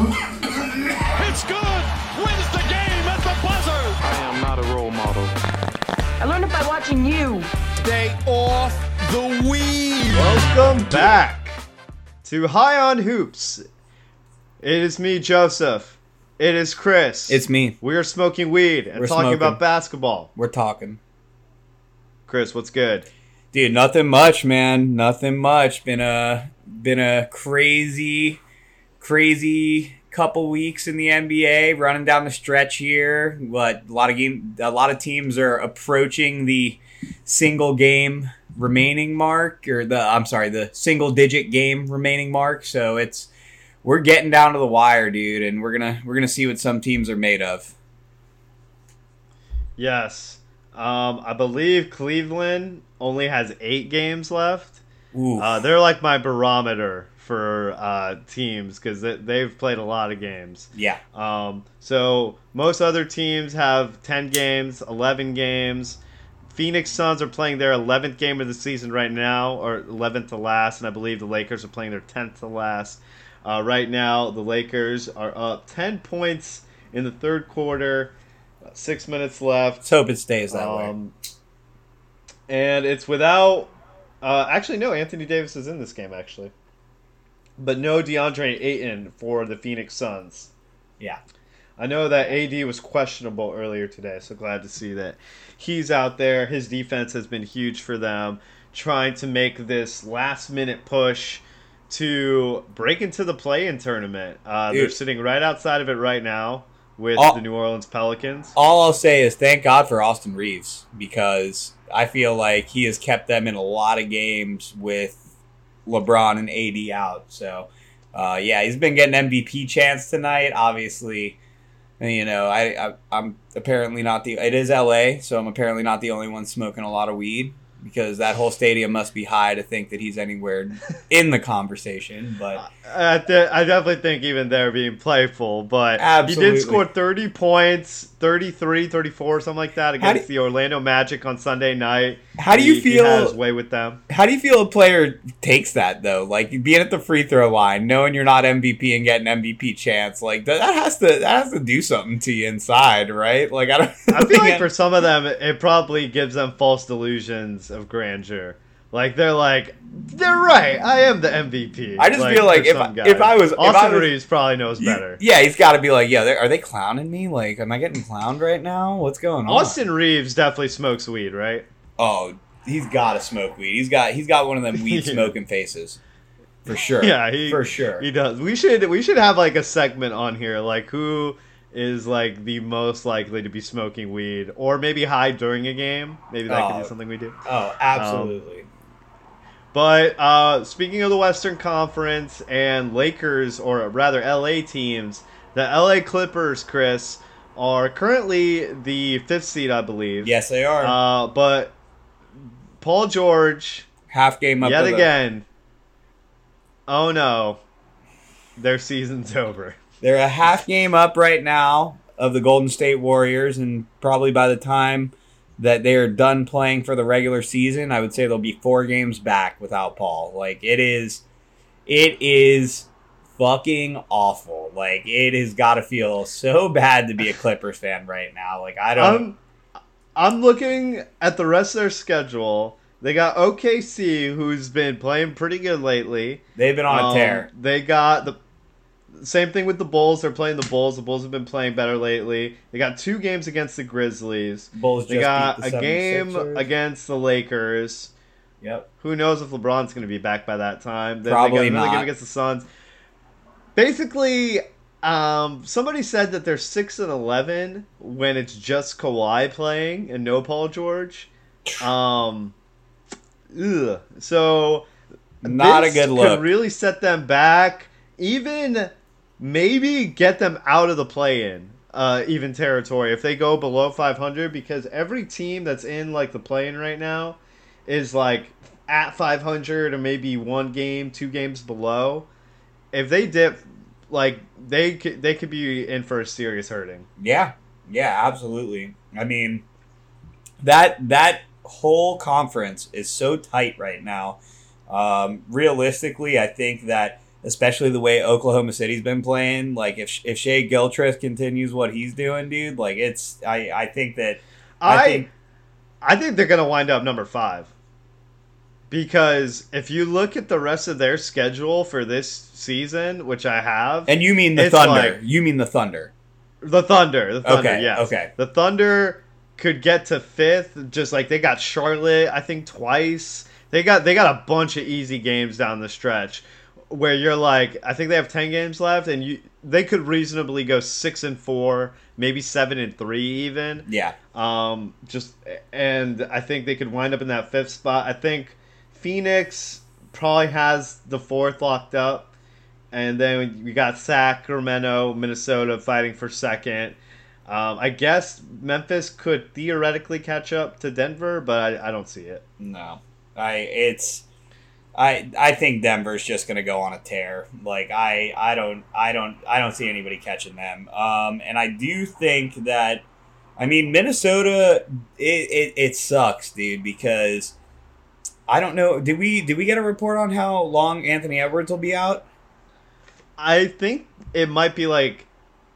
It's good. Wins the game at the buzzer. I am not a role model. I learned it by watching you. Stay off the weed. Welcome back to High on Hoops. It is me, Joseph. It is Chris. It's me. We are smoking weed and We're talking smoking. about basketball. We're talking. Chris, what's good? Dude, nothing much, man. Nothing much. Been a been a crazy, crazy couple weeks in the NBA. Running down the stretch here. What a lot of game. A lot of teams are approaching the single game remaining mark, or the I'm sorry, the single digit game remaining mark. So it's we're getting down to the wire, dude, and we're gonna we're gonna see what some teams are made of. Yes. Um, I believe Cleveland only has eight games left. Uh, they're like my barometer for uh, teams because they, they've played a lot of games. yeah. Um, so most other teams have 10 games, 11 games. Phoenix Suns are playing their 11th game of the season right now, or 11th to last, and I believe the Lakers are playing their 10th to last. Uh, right now, the Lakers are up 10 points in the third quarter, six minutes left. Let's hope it stays that way. Um, and it's without. Uh, actually, no. Anthony Davis is in this game, actually, but no DeAndre Ayton for the Phoenix Suns. Yeah. I know that AD was questionable earlier today, so glad to see that he's out there. His defense has been huge for them, trying to make this last minute push to break into the play-in tournament. Uh, they're sitting right outside of it right now with Oh. the New Orleans Pelicans. All I'll say is thank God for Austin Reaves because I feel like he has kept them in a lot of games with LeBron and AD out. So, uh, yeah, he's been getting MVP chance tonight. Obviously, you know, I, I I'm apparently not the. It is LA, so I'm apparently not the only one smoking a lot of weed because that whole stadium must be high to think that he's anywhere in the conversation. But I, th- I definitely think even they're being playful, but he did score 30 points, 33, 34, something like that against do- the Orlando Magic on Sunday night. How do you He- feel- He had his way with them. How do you feel a player takes that though? Like being at the free throw line, knowing you're not MVP and getting MVP chance, like that, that has to that has to do something to you inside, right? Like I don't. I feel like for some of them, it probably gives them false delusions of grandeur. Like they're like, they're right. I am the MVP. I just feel like if I- if I was- Austin I was- Reaves probably knows better. yeah, he's got to be like, yeah, are they clowning me? Like, am I getting clowned right now? What's going on? Austin Reaves definitely smokes weed, right? Oh, he's got to smoke weed. He's got he's got one of them weed smoking faces, for sure. Yeah, he for sure. He does. We should we should have like a segment on here, like who is like the most likely to be smoking weed, or maybe high during a game. Maybe that could Oh. be something we do. oh, absolutely. But uh, speaking of the Western Conference and Lakers, or rather LA teams, the LA Clippers, Chris, are currently the fifth seed, I believe. yes, they are. Uh, but Paul George, Half game up. yet the- again. Oh no, their season's over. They're a half game up right now of the Golden State Warriors, and probably by the time that they are done playing for the regular season, I would say they'll be four games back without Paul. Like it is, it is fucking awful. Like it has got to feel so bad to be a Clippers fan right now. Like I don't. I'm I'm looking at the rest of their schedule. They got OKC, who's been playing pretty good lately. they've been on a Um, tear. They got the same thing with the Bulls. They're playing the Bulls. The Bulls have been playing better lately. They got two games against the Grizzlies. Bulls They just got beat the a game 76ers. against the Lakers. Yep. Who knows if LeBron's going to be back by that time? Then Probably they got another not. game against the Suns. Basically, um, somebody said that they're six and eleven when it's just Kawhi playing and no Paul George. Um, ugh. so Not a good could look. really set them back. Even maybe get them out of the play-in, uh, even territory if they go below 500. Because every team that's in like the play-in right now is like at 500 or maybe one game, two games below. If they dip, like they could, they could be in for a serious hurting. Yeah, yeah, absolutely. I mean, that that whole conference is so tight right now. Um, realistically, I think that especially the way Oklahoma City's been playing. Like if if Shai Gilgeous continues what he's doing, dude, like it's I I think that I, I think I think they're gonna wind up number five. Because if you look at the rest of their schedule for this season, which I have, and you mean the Thunder? like- you mean the Thunder? the Thunder, the Thunder, Okay, yes. okay. The Thunder could get to fifth, just like they got Charlotte, I think twice. They got they got a bunch of easy games down the stretch where you're like, I think they have ten games left, and you they could reasonably go six and four, maybe seven and three even. Yeah, Um, just and I think they could wind up in that fifth spot. I think Phoenix probably has the fourth locked up, and then we got Sacramento, Minnesota fighting for second. Um, I guess Memphis could theoretically catch up to Denver, but I, I don't see it. no, I it's. I, I think Denver's just gonna go on a tear. Like I, I don't I don't I don't see anybody catching them. Um, and I do think that I mean Minnesota it, it, it sucks, dude, because I don't know. Did we did we get a report on how long Anthony Edwards will be out? I think it might be like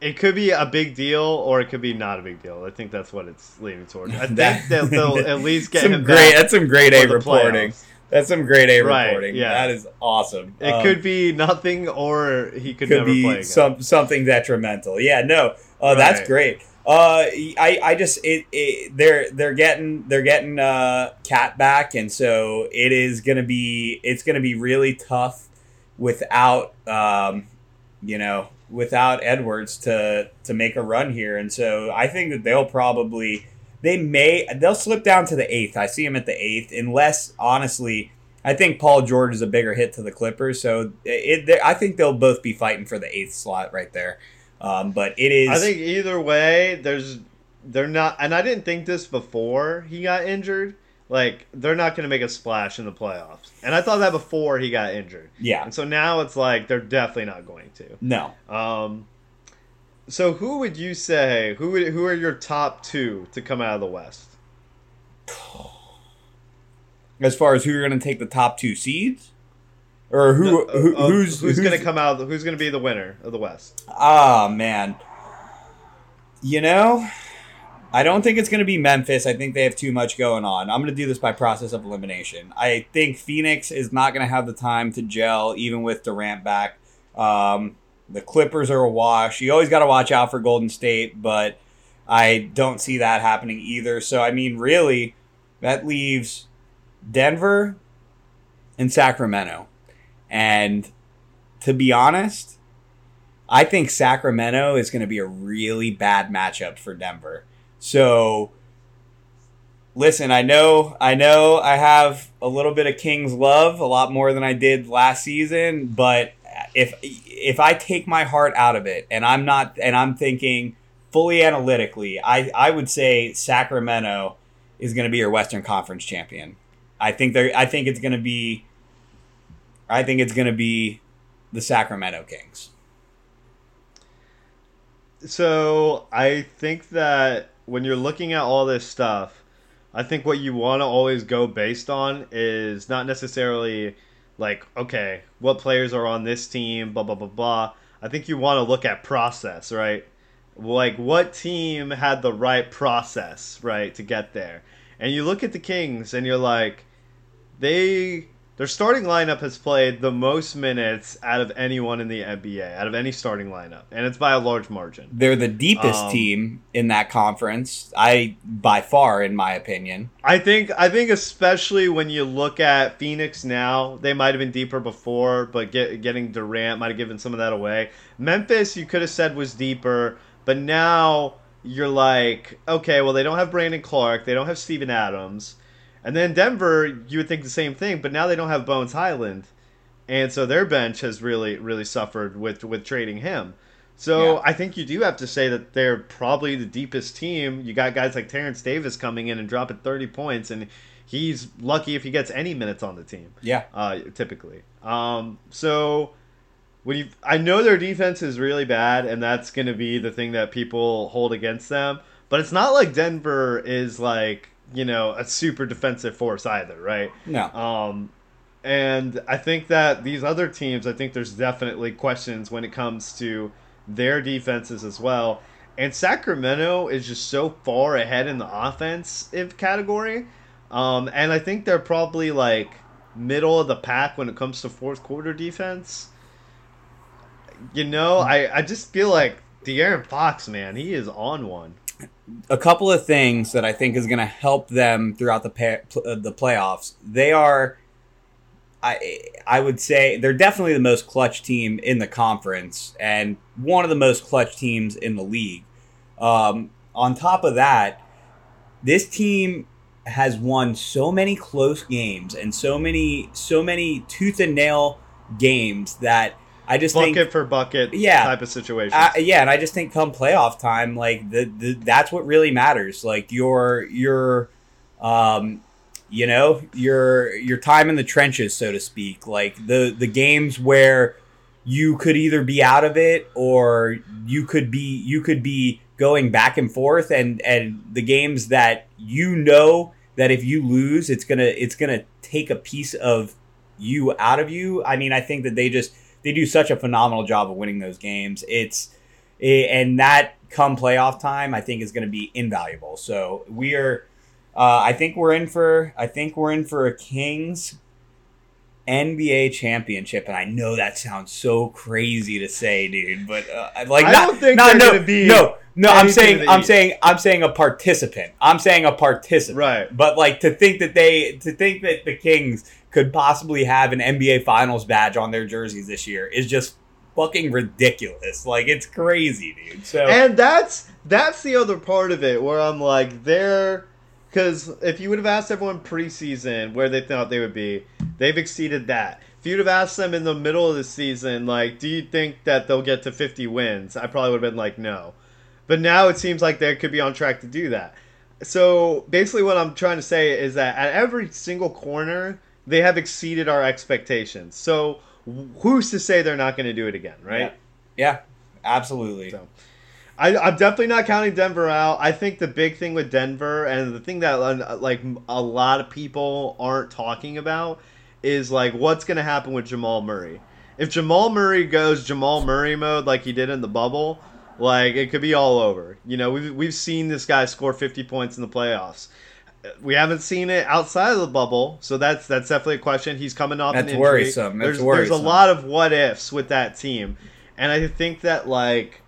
it could be a big deal or it could be not a big deal. I think that's what it's leaning toward. I think That- they'll, they'll at least get some great that's some grade A reporting. playoffs. That's some great A Right, reporting. yeah. That is awesome. It Um, could be nothing, or he could, could never play be some something detrimental. Yeah, no, uh, that's great. Uh, I, I just it, it they're they're getting they're getting uh KAT back, and so it is gonna be it's gonna be really tough without um you know without Edwards to to make a run here, and so I think that they'll probably they may they'll slip down to the eighth. I see them at the eighth, unless honestly. I think Paul George is a bigger hit to the Clippers, so it, it, I think they'll both be fighting for the eighth slot right there. Um, but it is. I think either way, there's they're not, and I didn't think this before he got injured. Like they're not going to make a splash in the playoffs, and I thought that before he got injured. yeah, And so now it's like they're definitely not going to. no. Um, so who would you say who would, who are your top two to come out of the West? As far as who you're going to take the top two seeds, or who, No, who uh, who's who's, going to come out? Who's going to be the winner of the West? Ah, man. You know, I don't think it's going to be Memphis. I think they have too much going on. I'm going to do this by process of elimination. I think Phoenix is not going to have the time to gel, even with Durant back. Um, the Clippers are a wash. You always got to watch out for Golden State, but I don't see that happening either. So, I mean, really, that leaves Denver and Sacramento. And to be honest, I think Sacramento is going to be a really bad matchup for Denver. So listen, I know I know I have a little bit of Kings love, a lot more than I did last season, but if if I take my heart out of it and I'm not and I'm thinking fully analytically, I I would say Sacramento is going to be your Western Conference champion. I think they I think it's going to be I think it's going to be the Sacramento Kings. So I think that when you're looking at all this stuff, I think what you want to always go based on is not necessarily like, okay, what players are on this team, blah blah blah blah. I think you want to look at process, right? Like what team had the right process, right, to get there. And you look at the Kings and you're like, they their starting lineup has played the most minutes out of anyone in the NBA, out of any starting lineup, and it's by a large margin. They're the deepest Um, team in that conference. I by far, in my opinion. I think I think especially when you look at Phoenix now, they might have been deeper before, but get, getting Durant might have given some of that away. Memphis, you could have said was deeper, but now you're like, okay, well they don't have Brandon Clarke, they don't have Steven Adams, and then Denver, you would think the same thing, but now they don't have Bones Hyland, and so their bench has really really suffered with with trading him. So Yeah. I think you do have to say that they're probably the deepest team. You got guys like Terence Davis coming in and dropping 30 points, and he's lucky if he gets any minutes on the team, Yeah, uh, typically. Um, so when you, I know their defense is really bad, and that's going to be the thing that people hold against them. But it's not like Denver is like you know a super defensive force either, right? no. Um, And I think that these other teams, I think there's definitely questions when it comes to their defenses as well. And Sacramento is just so far ahead in the offensive category. Um, and I think they're probably like middle of the pack when it comes to fourth quarter defense. You know, I, I just feel like De'Aaron Fox, man, he is on one. A couple of things that I think is going to help them throughout the pa- pl- uh, the playoffs. They are, I I would say, they're definitely the most clutch team in the conference and one of the most clutch teams in the league. Um, on top of that, this team has won so many close games and so many so many tooth and nail games that I just Bucket think for bucket Yeah. type of situation. yeah, and I just think come playoff time, like the, the that's what really matters. Like your your, um, you know, your your time in the trenches, so to speak. Like the the games where you could either be out of it or you could be you could be going back and forth, and and the games that you know that if you lose, it's gonna it's gonna take a piece of you out of you. I mean, I think that they just they do such a phenomenal job of winning those games. It's and that come playoff time, I think is going to be invaluable. So we are, uh, I think we're in for, I think we're in for a Kings NBA championship, and I know that sounds so crazy to say, dude, but uh, like, I not, don't think no, no, no, no. I'm saying, I'm saying, I'm saying a participant. I'm saying a participant. Right. But like to think that they, to think that the Kings could possibly have an NBA Finals badge on their jerseys this year is just fucking ridiculous. Like it's crazy, dude. So And that's that's the other part of it where I'm like they're because if you would have asked everyone preseason where they thought they would be, they've exceeded that. If you'd have asked them in the middle of the season, like, do you think that they'll get to 50 wins? I probably would have been like, no. But now it seems like they could be on track to do that. So basically, what I'm trying to say is that at every single corner, they have exceeded our expectations. So who's to say they're not going to do it again, right? yeah, absolutely. So, I, I'm definitely not counting Denver out. I think the big thing with Denver and the thing that uh, like a lot of people aren't talking about is like what's going to happen with Jamal Murray. If Jamal Murray goes Jamal Murray mode like he did in the bubble, like it could be all over. You know, we've we've seen this guy score 50 points in the playoffs. We haven't seen it outside of the bubble, so that's that's definitely a question. He's coming off That's an injury. worrisome. That's there's, there's a lot of what ifs with that team, and I think that like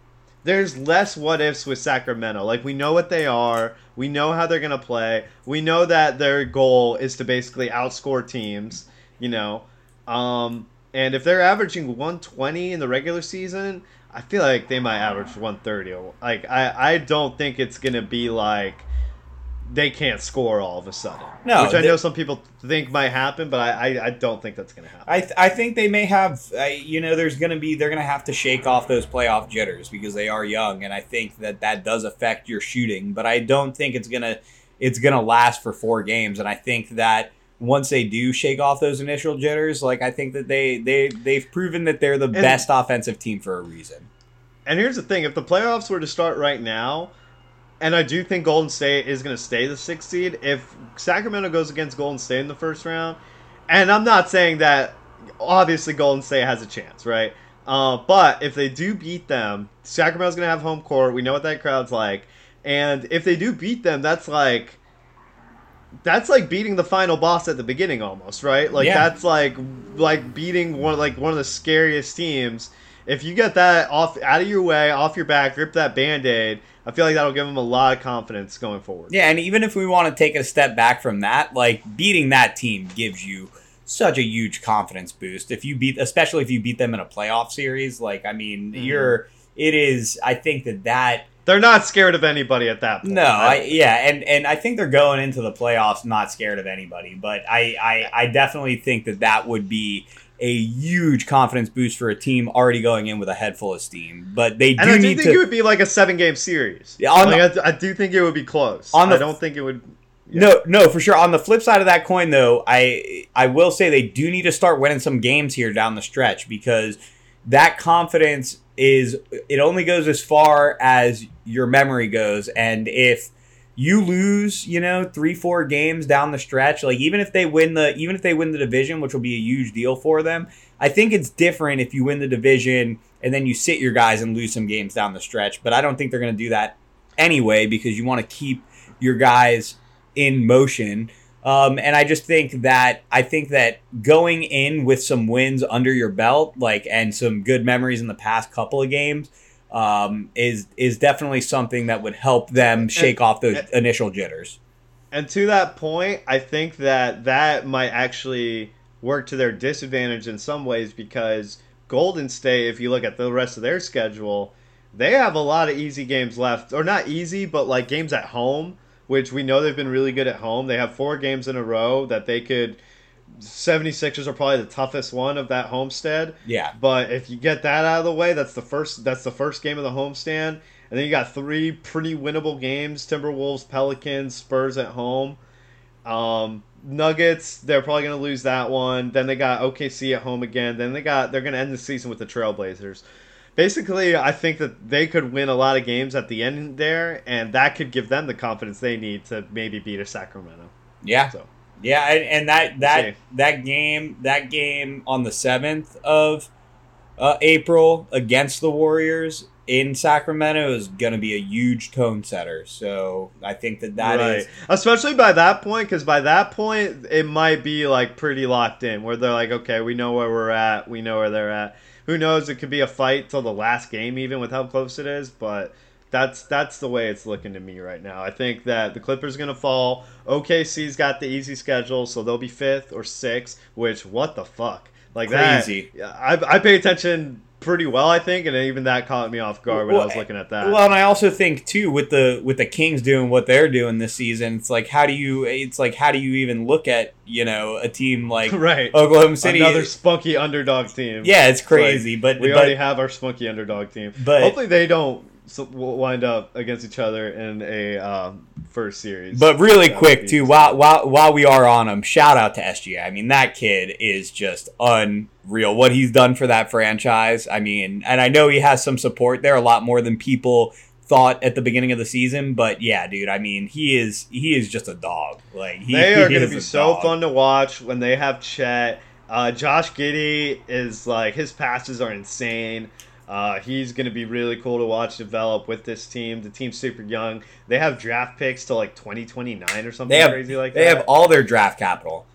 there's less what ifs with Sacramento. Like we know what they are, we know how they're gonna play, we know that their goal is to basically outscore teams. You know, um, and if they're averaging 120 in the regular season, I feel like they might average 130. Like I, I don't think it's gonna be like they can't score all of a sudden. No, which I they- know some people think might happen, but I, I, I don't think that's gonna happen. I, th- I think they may have uh, you know there's gonna be they're gonna have to shake off those playoff jitters because they are young and I think that that does affect your shooting but I don't think it's gonna it's gonna last for four games and I think that once they do shake off those initial jitters like I think that they they they've proven that they're the best offensive team for a reason And here's the thing: if the playoffs were to start right now, and I do think Golden State is going to stay the sixth seed, if Sacramento goes against Golden State in the first round, and I'm not saying that obviously Golden State has a chance, right? Uh, but if they do beat them, Sacramento's going to have home court. We know what that crowd's like, and if they do beat them, that's like. That's like beating the final boss at the beginning, almost, right? Like Yeah. that's like like beating one like one of the scariest teams if you get that off out of your way, off your back, rip that band aid, I feel like that'll give them a lot of confidence going forward. yeah and even if we want to take a step back from that like beating that team gives you such a huge confidence boost if you beat especially if you beat them in a playoff series like I mean Mhm. you're it is I think that that They're not scared of anybody at that point. No, I, yeah, and and I think they're going into the playoffs not scared of anybody, but I, I I definitely think that that would be a huge confidence boost for a team already going in with a head full of steam. But they do and I do need think to. it would be like a seven game series. Yeah, like, the- I, I do think it would be close. On the- I don't think it would. No, no, for sure. On the flip side of that coin, though, I I will say they do need to start winning some games here down the stretch because that confidence is it only goes as far as your memory goes, and if you lose, you know, three, four games down the stretch, like even if they win the even if they win the division, which will be a huge deal for them, I think it's different if you win the division and then you sit your guys and lose some games down the stretch. But I don't think they're gonna do that anyway because you want to keep your guys in motion. Um, and I just think that I think that going in with some wins under your belt, like and some good memories in the past couple of games, um, is is definitely something that would help them shake off those and- initial jitters. And to that point, I think that that might actually work to their disadvantage in some ways because Golden State, if you look at the rest of their schedule, they have a lot of easy games left, or not easy, but like games at home, which we know they've been really good at home. They have four games in a row that they could. 76ers are probably the toughest one of that homestead. Yeah, But if you get that out of the way, that's the first that's the first game of the homestand. And then you got three pretty winnable games: Timberwolves, Pelicans, Spurs at home. Um, Nuggets, they're probably gonna lose that one. Then they got OKC at home again. Then they got they're gonna end the season with the Trailblazers. Basically, I think that they could win a lot of games at the end there, and that could give them the confidence they need to maybe beat a Sacramento. yeah, So yeah, and, and that that that game that game on the seventh of uh, April against the Warriors in Sacramento is going to be a huge tone setter. So I think that that is especially by that point because by that point it might be like pretty locked in where they're like okay we know where we're at. We know where they're at. Who knows? It could be a fight till the last game even with how close it is but that's that's the way it's looking to me right now i think that the clippers going to fall okc's got the easy schedule so they'll be fifth or sixth which what the fuck like Crazy. that I, I pay attention pretty well i think and even that caught me off guard when i was looking at that Well, and I also think too with the with the Kings doing what they're doing this season, it's like how do you it's like how do you even look at you know a team like right Oklahoma City? another spunky underdog team yeah, it's crazy, but we but, already have our spunky underdog team. But- hopefully they don't s- wind up against each other in a um, first series. But really That quick too, while while while we are on him, shout out to SGA. I mean, that kid is just unreal. What he's done for that franchise. I mean, and I know he has some support there, a lot more than people thought at the beginning of the season. But yeah, dude, I mean, he is he is just a dog. Like he, they are going to be so dog. fun to watch when they have Chet. Uh, Josh Giddey is like his passes are insane. Uh, he's going to be really cool to watch develop with this team. The team's super young. They have draft picks to like 2029 or something have crazy like they that. They have all their draft capital.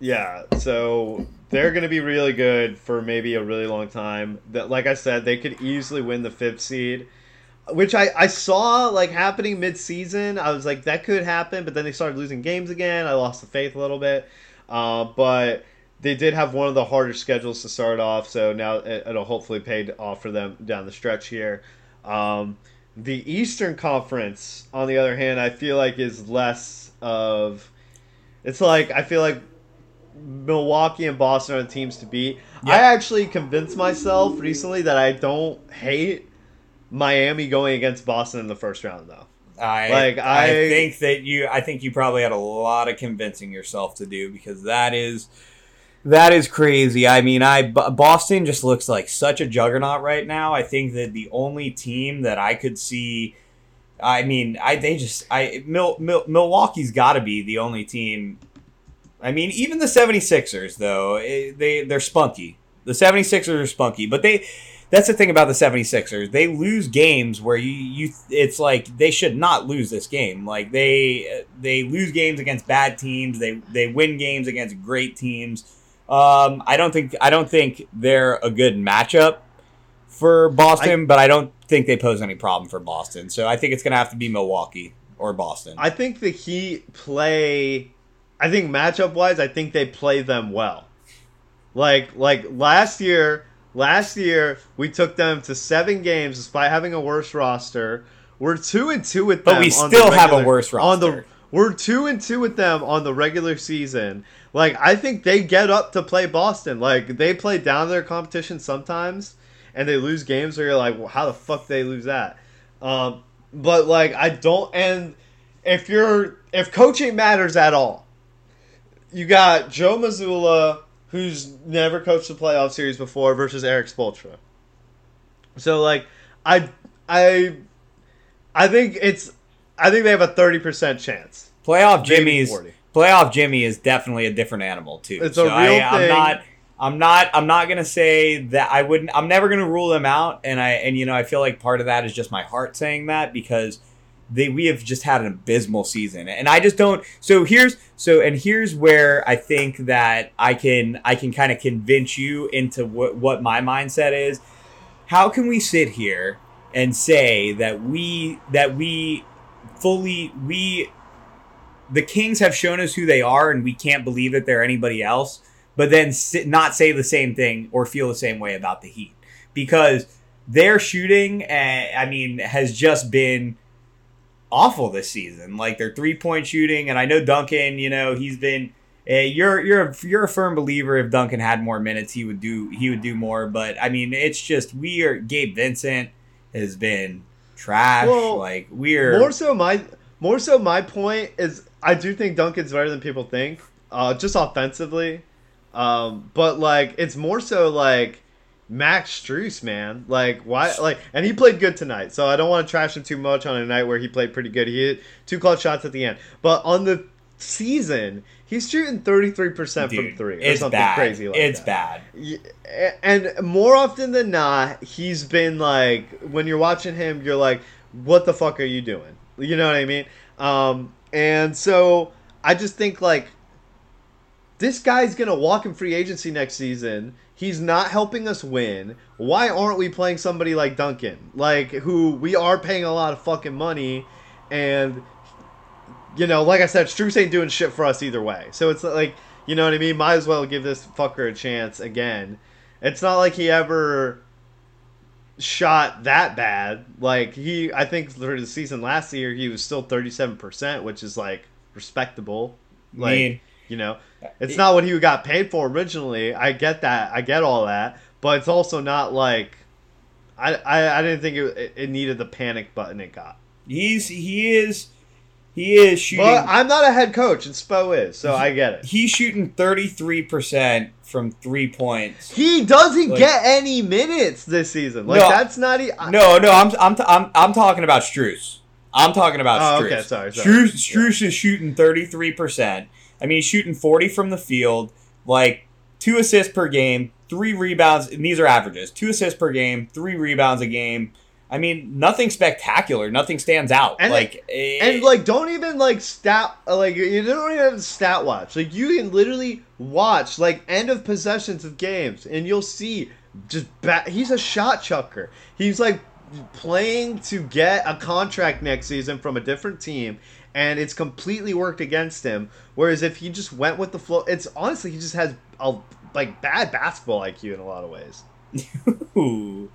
Yeah, so they're going to be really good for maybe a really long time. That, like I said, they could easily win the fifth seed, which I, I saw like happening mid-season. I was like, that could happen, but then they started losing games again. I lost the faith a little bit, uh, but they did have one of the harder schedules to start off. So now it, it'll hopefully pay off for them down the stretch here. Um, the Eastern Conference, on the other hand, I feel like is less of. It's like I feel like Milwaukee and Boston are the teams to beat. I actually convinced myself recently that I don't hate Miami going against Boston in the first round, though. I Like, I, I- think that you I think you probably had a lot of convincing yourself to do because that is that is crazy. I mean, I Boston just looks like such a juggernaut right now. I think that the only team that I could see I mean, I they just I Mil, Mil, Milwaukee's got to be the only team I mean, even the 76ers though, eh, they they're spunky. The 76ers are spunky, but they that's the thing about the 76ers. They lose games where you you it's like they should not lose this game. Like they they lose games against bad teams. They they win games against great teams. Um, I don't think I don't think they're a good matchup for Boston, but I don't think they pose any problem for Boston. So I think it's gonna have to be Milwaukee or Boston. I think the Heat play. I think matchup wise, I think they play them well. Like like last year, last year we took them to seven games despite having a worse roster. We're two and two with But them. we on the still have a regular- worse On the roster. We're two and two with them on the regular season. Like I think they get up to play Boston. Like they play down their competition sometimes, and they lose games where you're like, well, how the fuck they lose that? Um, but like I don't. And if you're if coaching matters at all, you got Joe Mazzulla, who's never coached a playoff series before, versus Erik Spoelstra. So like, I I I think it's I think they have a thirty percent chance. Playoff Jimmy's playoff Jimmy is definitely a different animal too. It's so a real I, I'm not. I'm not. I'm not gonna say that I wouldn't. I'm never gonna rule them out, and I and you know I feel like part of that is just my heart saying that because they we have just had an abysmal season, and I just don't. So here's so and here's where I think that I can I can kind of convince you into what what my mindset is. How can we sit here and say that we that we fully we the Kings have shown us who they are, and we can't believe that they're anybody else. But then not say the same thing or feel the same way about the Heat because their shooting, uh, I mean, has just been awful this season. Like their three point shooting, and I know Duncan. You know, he's been. Uh, you're you're a, you're a firm believer. If Duncan had more minutes, he would do he would do more. But I mean, it's just we are. Gabe Vincent has been trash. Well, like we're More so, my more so my point is I do think Duncan's better than people think, uh, just offensively. Um, but like it's more so like Max Strus, man. Like why? Like and he played good tonight, so I don't want to trash him too much on a night where he played pretty good. He hit two clutch shots at the end, but on the season he's shooting thirty three percent from three or it's something bad. crazy like it's that. bad. And more often than not, he's been like when you're watching him, you're like, "What the fuck are you doing?" You know what I mean? Um, and so I just think like this guy's gonna walk in free agency next season. He's not helping us win. Why aren't we playing somebody like Duncan, like who we are paying a lot of fucking money, and you know, like I said, Strus ain't doing shit for us either way. So it's like, you know what I mean? Might as well give this fucker a chance again. It's not like he ever shot that bad. Like he, I think for the season last year, he was still thirty seven percent, which is like respectable. Like mean, you know, it's not what he got paid for originally. I get that. I get all that, but it's also not like. I, I, I didn't think it, it needed the panic button it got. He's he is he is shooting. But I'm not a head coach, and Spo is, so I get it. he's shooting thirty three percent from three points. He doesn't Like- get any minutes this season. Like No. that's not. E- I- No, no, I'm I'm t- I'm, I'm talking about Strus. I'm talking about Oh, Strus. okay, sorry, sorry. Strus, Strus is shooting thirty three percent. I mean, he's shooting forty from the field, like two assists per game, three rebounds. And these are averages: two assists per game, three rebounds a game. I mean, nothing spectacular. Nothing stands out. And- like eh, And like, don't even like stat like you don't even have to stat watch. Like you can literally watch like end of possessions of games, and you'll see just ba- he's a shot chucker. He's like playing to get a contract next season from a different team, and it's completely worked against him. Whereas if he just went with the flow, it's honestly he just has a like bad basketball IQ in a lot of ways. ooh,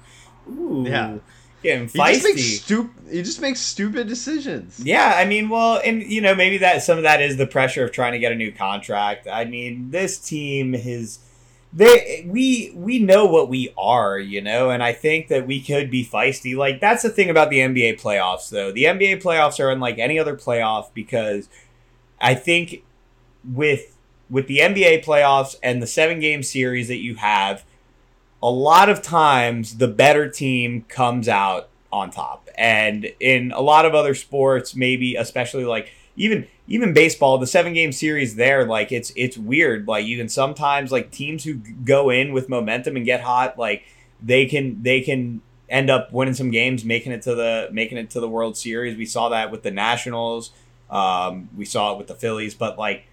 ooh, Yeah. Getting He just makes feisty. stup- He just makes stupid decisions. Yeah, I mean, well, and you know, maybe that some of that is the pressure of trying to get a new contract. I mean, this team has they we we know what we are, you know, and I think that we could be feisty. Like that's the thing about the NBA playoffs though. The NBA playoffs are unlike any other playoff because I think with with the NBA playoffs and the 7 game series that you have, a lot of times the better team comes out on top. And in a lot of other sports, maybe especially like even even baseball, the seven game series there, like it's it's weird. Like you can sometimes like teams who go in with momentum and get hot, like they can they can end up winning some games, making it to the making it to the World Series. We saw that with the Nationals. Um, we saw it with the Phillies, but like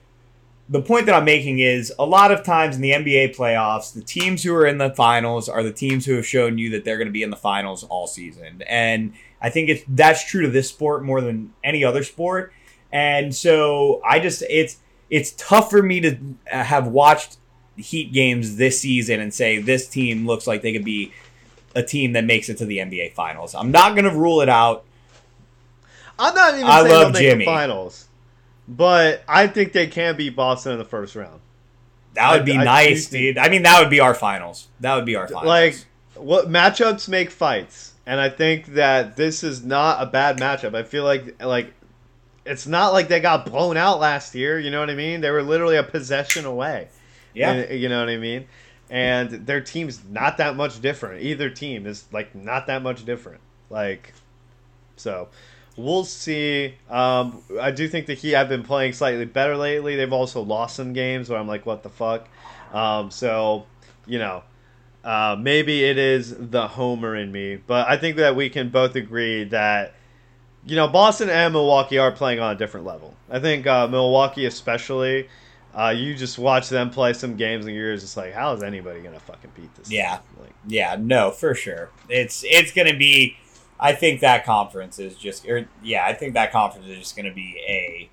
the point that I'm making is a lot of times in the NBA playoffs, the teams who are in the finals are the teams who have shown you that they're going to be in the finals all season. And I think it's that's true to this sport more than any other sport. And so I just it's it's tough for me to have watched Heat games this season and say this team looks like they could be a team that makes it to the NBA finals. I'm not going to rule it out. I'm not even I saying love they'll make Jimmy. the finals, but I think they can beat Boston in the first round. That would be I- I nice, think- dude. I mean, that would be our finals. That would be our finals. Like what matchups make fights, and I think that this is not a bad matchup. I feel like like it's not like they got blown out last year. You know what I mean? They were literally a possession away. yeah. And- you know what I mean? And their team's not that much different. Either team is like not that much different. Like, so, we'll see. Um, I do think the Heat have been playing slightly better lately. They've also lost some games where I'm like, what the fuck? Um, so, you know, uh, maybe it is the homer in me, but I think that we can both agree that you know Boston and Milwaukee are playing on a different level. I think uh, Milwaukee, especially, uh, you just watch them play some games and you're just like, how is anybody gonna fucking beat this? Yeah. like Yeah, no, for sure. It's it's gonna be. I think that conference is just. Or, yeah, I think that conference is just gonna be a,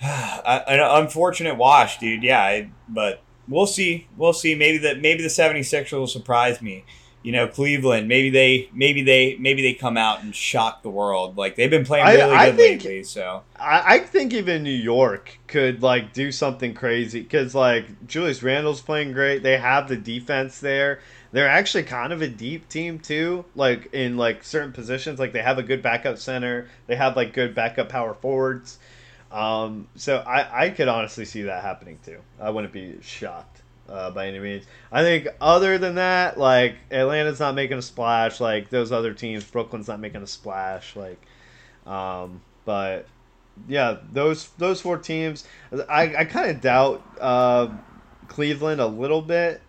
an unfortunate wash, dude. Yeah, I, but we'll see. We'll see. Maybe the maybe the 76ers will surprise me. You know, Cleveland. Maybe they maybe they maybe they come out and shock the world. Like they've been playing I- really I good think- lately. So I, I think even New York could like do something crazy because like Julius Randle's playing great. They have the defense there. They're actually kind of a deep team too. Like in like certain positions, like they have a good backup center. They have like good backup power forwards. Um, so I I could honestly see that happening too. I wouldn't be shocked. Uh, by any means, I think other than that, like Atlanta's not making a splash. Like those other teams, Brooklyn's not making a splash. Like, um, but yeah, those those four teams. I, I kind of doubt uh, Cleveland a little bit.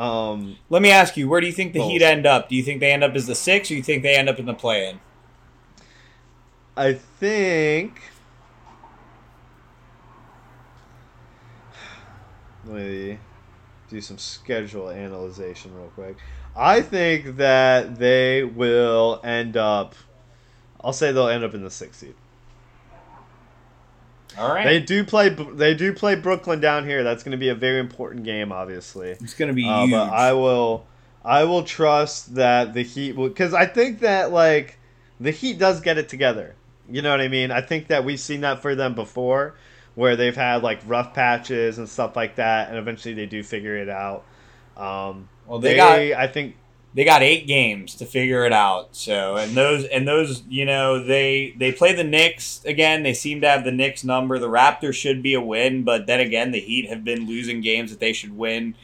Um, let me ask you, where do you think the. Heat end up? Do you think they end up as the six, or do you think they end up in the play-in? I think. Let me do some schedule analyzation real quick. I think that they will end up. I'll say they'll end up in the sixth seed. All right, They do play. They do play Brooklyn down here. That's going to be a very important game, obviously. it's gonna be Uh, huge. but I will, I will trust that the Heat will, because I think that like the Heat does get it together. You know what I mean? I think that we've seen that for them before, where they've had like rough patches and stuff like that, and eventually they do figure it out. Um, Well, they they, got- I think, they got eight games to figure it out. So and those and those, you know, they they play the Knicks again. They seem to have the Knicks number. The Raptors should be a win, but then again, the Heat have been losing games that they should win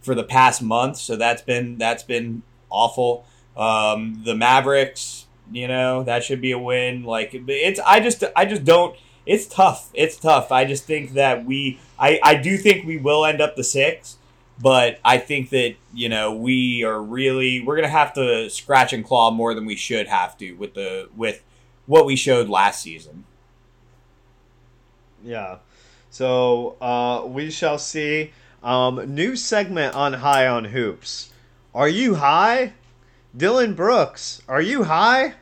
for the past month. So that's been that's been awful. Um, the Mavericks, you know, that should be a win. Like it's I just I just don't. It's tough. It's tough. I just think that we I I do think we will end up the six but I think that you know we are really we're gonna have to scratch and claw more than we should have to with the with what we showed last season. yeah. So uh, we shall see. Um, new segment on High on Hoops. Are you high? Dillon Brooks, are you high?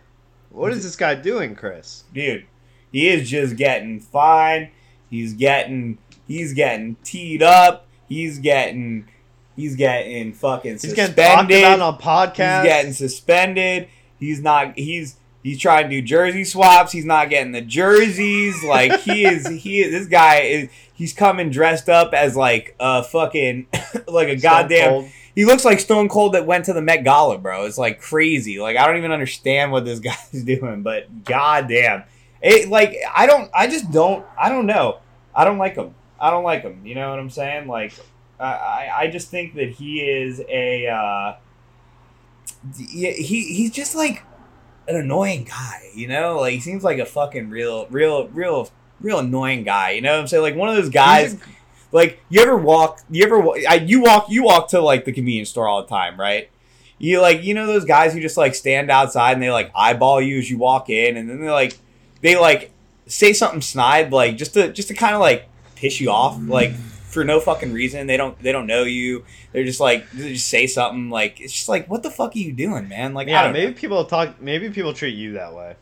What is this guy doing, Chris? Dude, he is just getting fine. He's getting he's getting teed up. He's getting he's getting fucking suspended. He's getting talked about on podcasts. He's getting suspended. He's not. He's he's trying to do jersey swaps. He's not getting the jerseys. Like he is. He is. This guy is. He's coming dressed up as like a fucking like a Stone goddamn. Cold. He looks like Stone Cold that went to the Met Gala, bro. It's like crazy. Like I don't even understand what this guy's doing, but goddamn, it like I don't. I just don't. I don't know. I don't like him. I don't like him. You know what I'm saying? Like I. I, just think that he is a. Uh, he, he he's just like an annoying guy, you know? Like he seems like a fucking real real real real annoying guy, you know what I'm saying? Like one of those guys like you ever walk you ever I, you walk you walk to like the convenience store all the time, right? You like you know those guys who just like stand outside and they like eyeball you as you walk in and then they like they like say something snide like just to just to kind of like piss you off like for no fucking reason. They don't they don't know you. They're just like they just say something like it's just like what the fuck are you doing, man? Like yeah, maybe know. people talk. Maybe people treat you that way.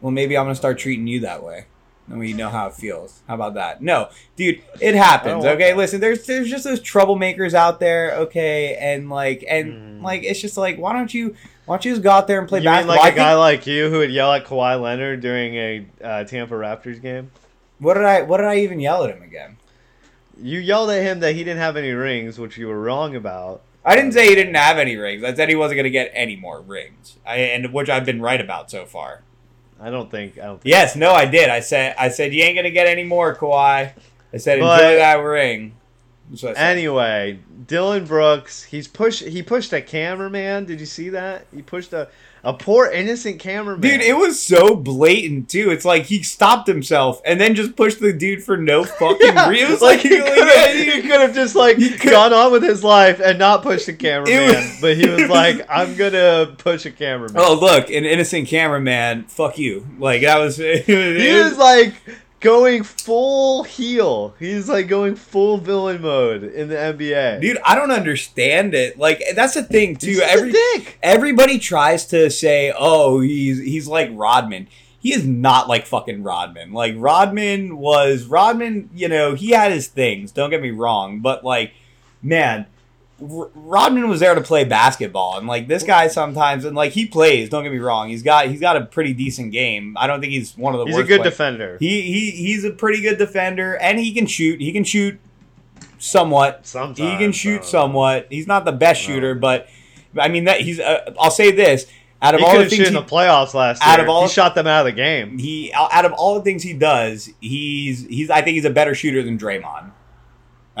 Well, maybe I'm gonna start treating you that way. Then we know how it feels. How about that? No, dude, it happens. Okay, listen, there's there's just those troublemakers out there. Okay, and like and Mm. like it's just like why don't you why don't you just go out there and play you mean basketball? like I a guy like you who would yell at Kawhi Leonard during a uh, Tampa Raptors game? what did I what did I even yell at him again? You yelled at him that he didn't have any rings, which you were wrong about. I didn't say he didn't have any rings. I said he wasn't gonna get any more rings. I and which I've been right about so far. I don't think. I don't. Think Yes, no, I did. I said I said you ain't gonna get any more, Kawhi. I said enjoy But- that ring. Anyway, Dillon Brooks, he's push he pushed a cameraman. Did you see that? He pushed a a poor innocent cameraman. Dude, it was so blatant too. It's like he stopped himself and then just pushed the dude for no fucking yeah, reason. It was like, like, he like, could have he could have just like gone on with his life and not pushed a cameraman, was- but he was like, "I'm gonna push a cameraman." Oh look, an innocent cameraman. Fuck you. Like that was. It was, he was like going full heel. He's like going full villain mode in the NBA. dude, I don't understand it. Like that's the thing too. Every everybody tries to say, "Oh, he's he's like Rodman." He is not like fucking Rodman. Like Rodman was Rodman. You know, he had his things. Don't get me wrong, but like, man. R- Rodman was there to play basketball, and like this guy sometimes, and like he plays. Don't get me wrong; he's got he's got a pretty decent game. I don't think he's one of the He's a good players. defender. He he he's a pretty good defender, and he can shoot. He can shoot somewhat. Sometimes he can shoot somewhat. He's not the best No. shooter, but I mean that he's. Uh, I'll say this: out of He all the things in he, the playoffs last out year. of all- he shot them out of the game. he out of all the things he does, he's he's. I think he's a better shooter than Draymond.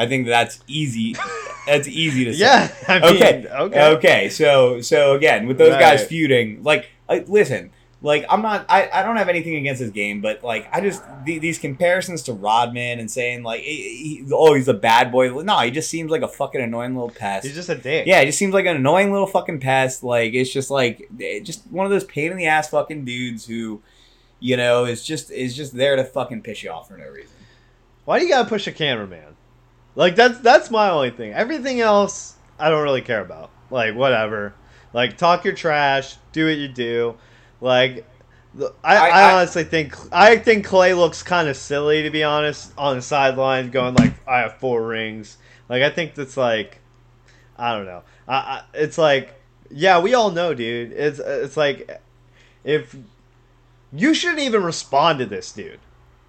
I think that's easy. that's easy to say. Yeah. I mean, okay. Okay. Okay. So so again, with those guys feuding, like, like listen, like I'm not, I, I don't have anything against his game, but like I just the, these comparisons to Rodman and saying like, he, he- oh, he's a bad boy. No, he just seems like a fucking annoying little pest. He's just a dick. yeah, he just seems like an annoying little fucking pest. Like it's just like eh, just one of those pain in the ass fucking dudes who, you know, is just is just there to fucking piss you off for no reason. Why do you gotta push a cameraman? Like that's that's my only thing. Everything else I don't really care about. Like whatever. Like talk your trash, do what you do. Like I, I- I, honestly think I think Clay looks kind of silly to be honest on the sidelines going like I have four rings. Like I think that's like I don't know. I, I it's like yeah, we all know, dude. It's it's like if you shouldn't even respond to this dude.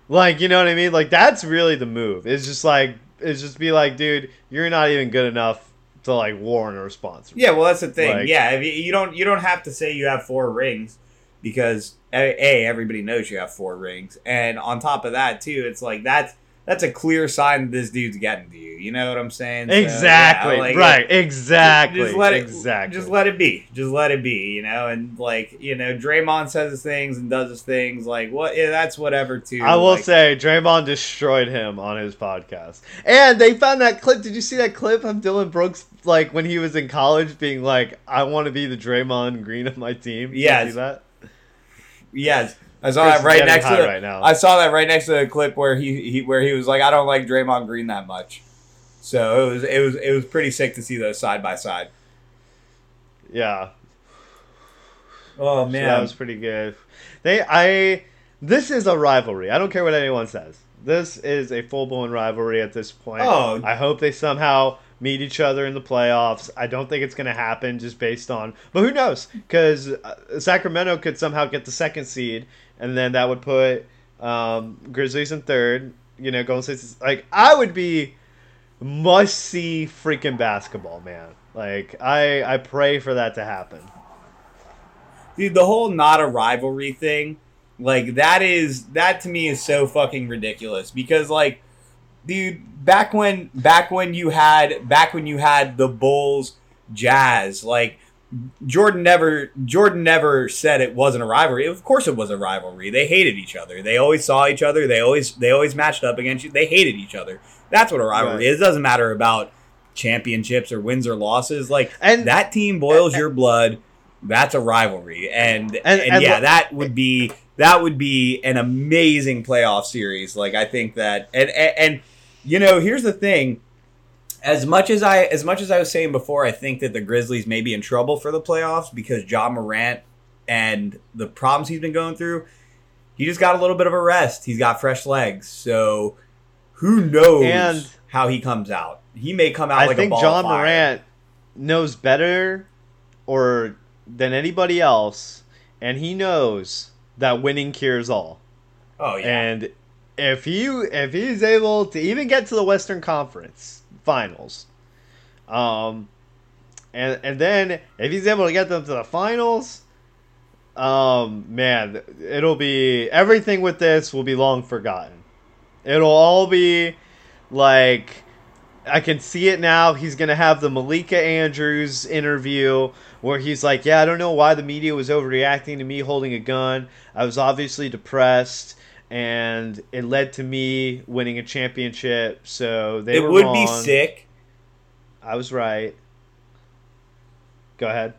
Like, you know what I mean? Like that's really the move. It's just like it's just be like, dude, you're not even good enough to like warrant a response. Yeah, well, that's the thing. Like- yeah, if you, you don't you don't have to say you have four rings because a everybody knows you have four rings, and on top of that too, it's like that's that's a clear sign that this dude's getting to you. You know what I'm saying? So, yeah, Exactly. like, right. Exactly. Just let it exactly. Just let it be. Just let it be. You know, and like you know, Draymond says his things and does his things. Like what? Yeah, that's whatever too. I will Like, say Draymond destroyed him on his podcast. And they found that clip. Did you see that clip of Dillon Brooks like when he was in college being like, I want to be the Draymond Green of my team? Did you Yes. see that? Yes, I saw Chris that right next to the, right now. I saw that right next to the clip where he, he where he was like, I don't like Draymond Green that much. So it was it was it was pretty sick to see those side by side. Yeah. Oh So that was pretty good. They I this is a rivalry. I don't care what anyone says. This is a full blown rivalry at this point. Oh. I hope they somehow meet each other in the playoffs. I don't think it's going to happen just based on, but who knows? Because uh, Sacramento could somehow get the second seed, and then that would put um, Grizzlies in third. You know, Golden State's like I would be must see freaking basketball, man. Like I I pray for that to happen. dude the whole not a rivalry thing like that is that to me is so fucking ridiculous because like dude back when back when you had back when you had the bulls jazz like jordan never jordan never said it wasn't a rivalry. Of course it was a rivalry. They hated each other. They always saw each other. They always they always matched up against you. They hated each other. That's what a rivalry Right. is. It doesn't matter about championships or wins or losses. Like And- that team boils your blood. That's a rivalry. And and, And- and yeah that would be that would be an amazing playoff series. Like i think that and, and and you know here's the thing as much as i as much as i was saying before i think that the grizzlies may be in trouble for the playoffs because Ja Morant and the problems he's been going through he just got a little bit of a rest he's got fresh legs so who knows And- how he comes out he may come out I like a think Ja. Morant knows better or than anybody else, and he knows that winning cures all. oh yeah And if he if he's able to even get to the Western Conference Finals, um, and and then if he's able to get them to the finals, um, man, it'll be everything with this will be long forgotten. It'll all be like I can see it now. He's gonna have the Malika Andrews interview where he's like, "Yeah, I don't know why the media was overreacting to me holding a gun. I was obviously depressed, and it led to me winning a championship. So they it would wrong. be sick. I was right. Go ahead.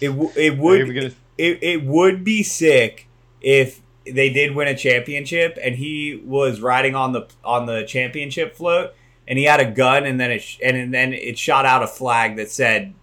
It w- it would gonna- it, it would be sick if they did win a championship and he was riding on the on the championship float and he had a gun and then it sh- and then it shot out a flag that said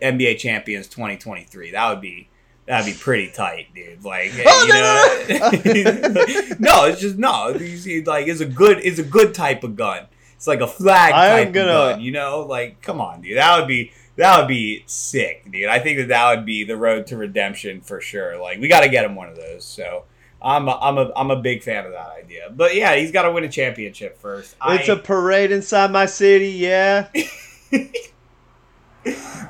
NBA champions 2023. That would be that'd be pretty tight, dude. Like Oh, you know, no, it's just no. You see, like it's a good it's a good type of gun. It's like a flag type gonna- of gun. You know, like come on, dude. That would be that would be sick, dude. I think that that would be the road to redemption for sure. Like we got to get him one of those. So I'm a, I'm a I'm a big fan of that idea. But yeah, he's got to win a championship first. It's I- a parade inside my city, yeah.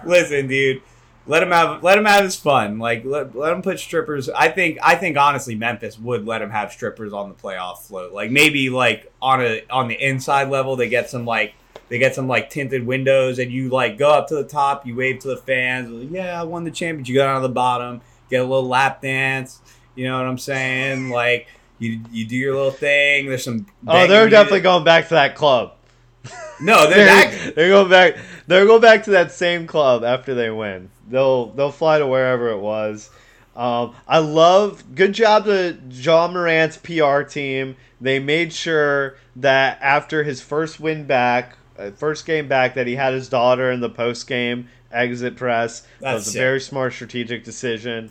listen, dude. Let him have let him have his fun. Like let, let him put strippers. I think I think honestly Memphis would let him have strippers on the playoff float. Like maybe like on a on the inside level they get some like they get some like tinted windows and you like go up to the top, you wave to the fans. like, yeah, I won the championship. You go down to the bottom, get a little lap dance. You know what I'm saying? Like you you do your little thing. There's some. Oh, they're music. definitely going back to that club. No, they're They're, they're going back. They're going back to that same club after they win. They'll they'll fly to wherever it was. Um, I love. Good job to Ja Morant's PR team. They made sure that after his first win back, uh, first game back, that he had his daughter in the post game exit press. That's that was a sick. very smart strategic decision.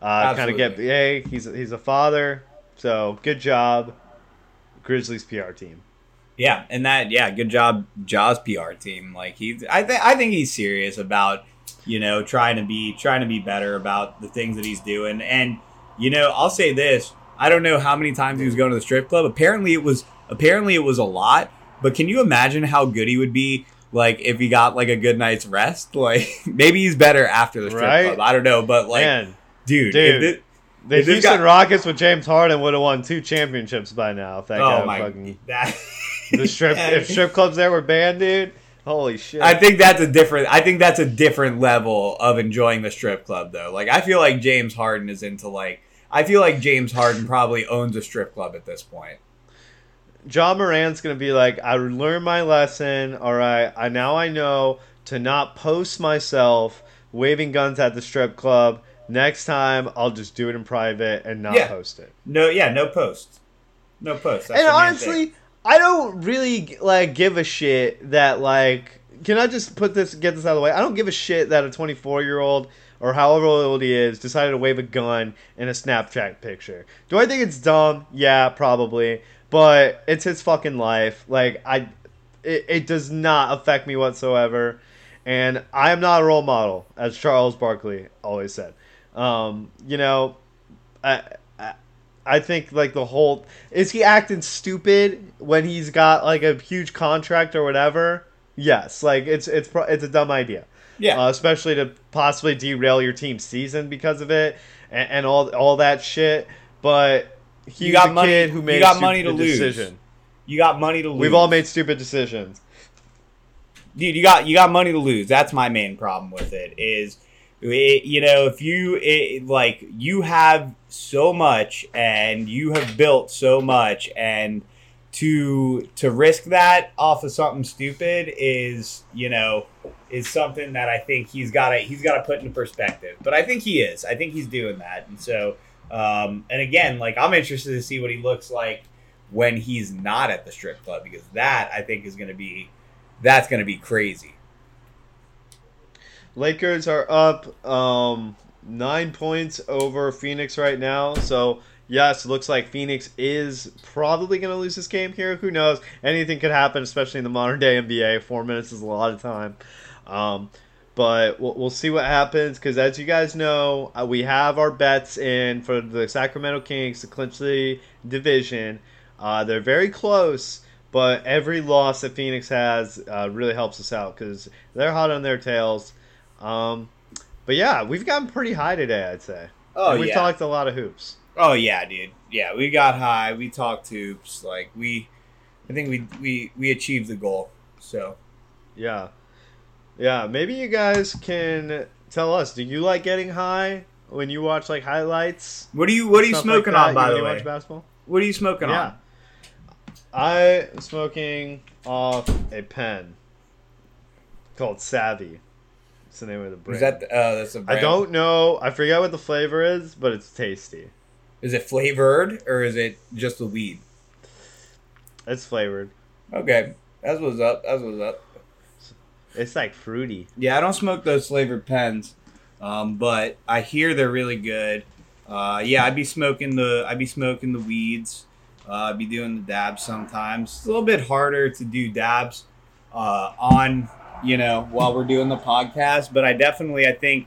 Uh, kind of get hey, he's he's a father. So good job, Grizzlies PR team. Yeah, and that yeah, good job, Ja's PR team. Like he's, I think I think he's serious about you know trying to be trying to be better about the things that he's doing. And you know, I'll say this: I don't know how many times he was going to the strip club. Apparently, it was apparently it was a lot. But can you imagine how good he would be? Like if he got like a good night's rest, like maybe he's better after the strip Right? club. I don't know, but like, Man, dude, dude. if it- The Houston guy- Rockets with James Harden would have won two championships by now if that oh guy my, fucking that the strip if strip clubs there were banned, dude. Holy shit! I think that's a different. I think that's a different level of enjoying the strip club, though. Like I feel like James Harden is into like. I feel like James Harden probably owns a strip club at this point. Ja Morant's gonna be like, I learned my lesson. All right, I now I know to not post myself waving guns at the strip club. Next time, I'll just do it in private and not Yeah. post it. No, yeah, no post, no post. That's and honestly, thing. I don't really like give a shit that like. Can I just put this get this out of the way? I don't give a shit that a 24 year old or however old he is decided to wave a gun in a Snapchat picture. Do I think it's dumb? Yeah, probably. But it's his fucking life. Like I, it, it does not affect me whatsoever. And I am not a role model, as Charles Barkley always said. Um, you know, I, I think like the whole is he acting stupid when he's got like a huge contract or whatever. Yes, like it's it's it's a dumb idea, yeah, uh, especially to possibly derail your team's season because of it and, and all all that shit. But he's You got a money- kid who you got money to lose. decision. you got money to lose. We've all made stupid decisions. dude you got you got money to lose that's my main problem with it is it, you know if you it, like you have so much and you have built so much and to to risk that off of something stupid is you know is something that I think he's got to he's got to put into perspective. But I think he is. I think he's doing that. And so um and again like I'm interested to see what he looks like when he's not at the strip club because that I think is going to be that's going to be crazy. Lakers are up um, nine points over Phoenix right now. So yes, looks like Phoenix is probably going to lose this game here. Who knows? Anything could happen, especially in the modern day NBA. Four minutes is a lot of time. Um, but we'll, we'll see what happens because, as you guys know, uh, we have our bets in for the Sacramento Kings to clinch the division. Uh, they're very close, but every loss that Phoenix has uh, really helps us out because they're hot on their tails. Um, but yeah, we've gotten pretty high today, I'd say. Oh And we've yeah. talked a lot of hoops. oh yeah, dude. Yeah, we got high. We talked hoops. Like we I think we we we achieved the goal. So Yeah. Yeah, maybe you guys can tell us, do you like getting high when you watch like highlights? what are you what are you smoking like on by the way? watch basketball? What are you smoking Yeah. on? I am smoking off a pen called Savvy. It's the name of the brand. Is that the, uh, that's a I brand. I don't know. I forget what the flavor is, but it's tasty. Is it flavored or is it just the weed? It's flavored. Okay, that's what's up. That's what's up. It's like fruity. Yeah, I don't smoke those flavored pens, um, but I hear they're really good. Uh, yeah, I'd be smoking the I'd be smoking the weeds. Uh, I'd be doing the dabs sometimes. It's a little bit harder to do dabs uh, on you know while we're doing the podcast, but I definitely I think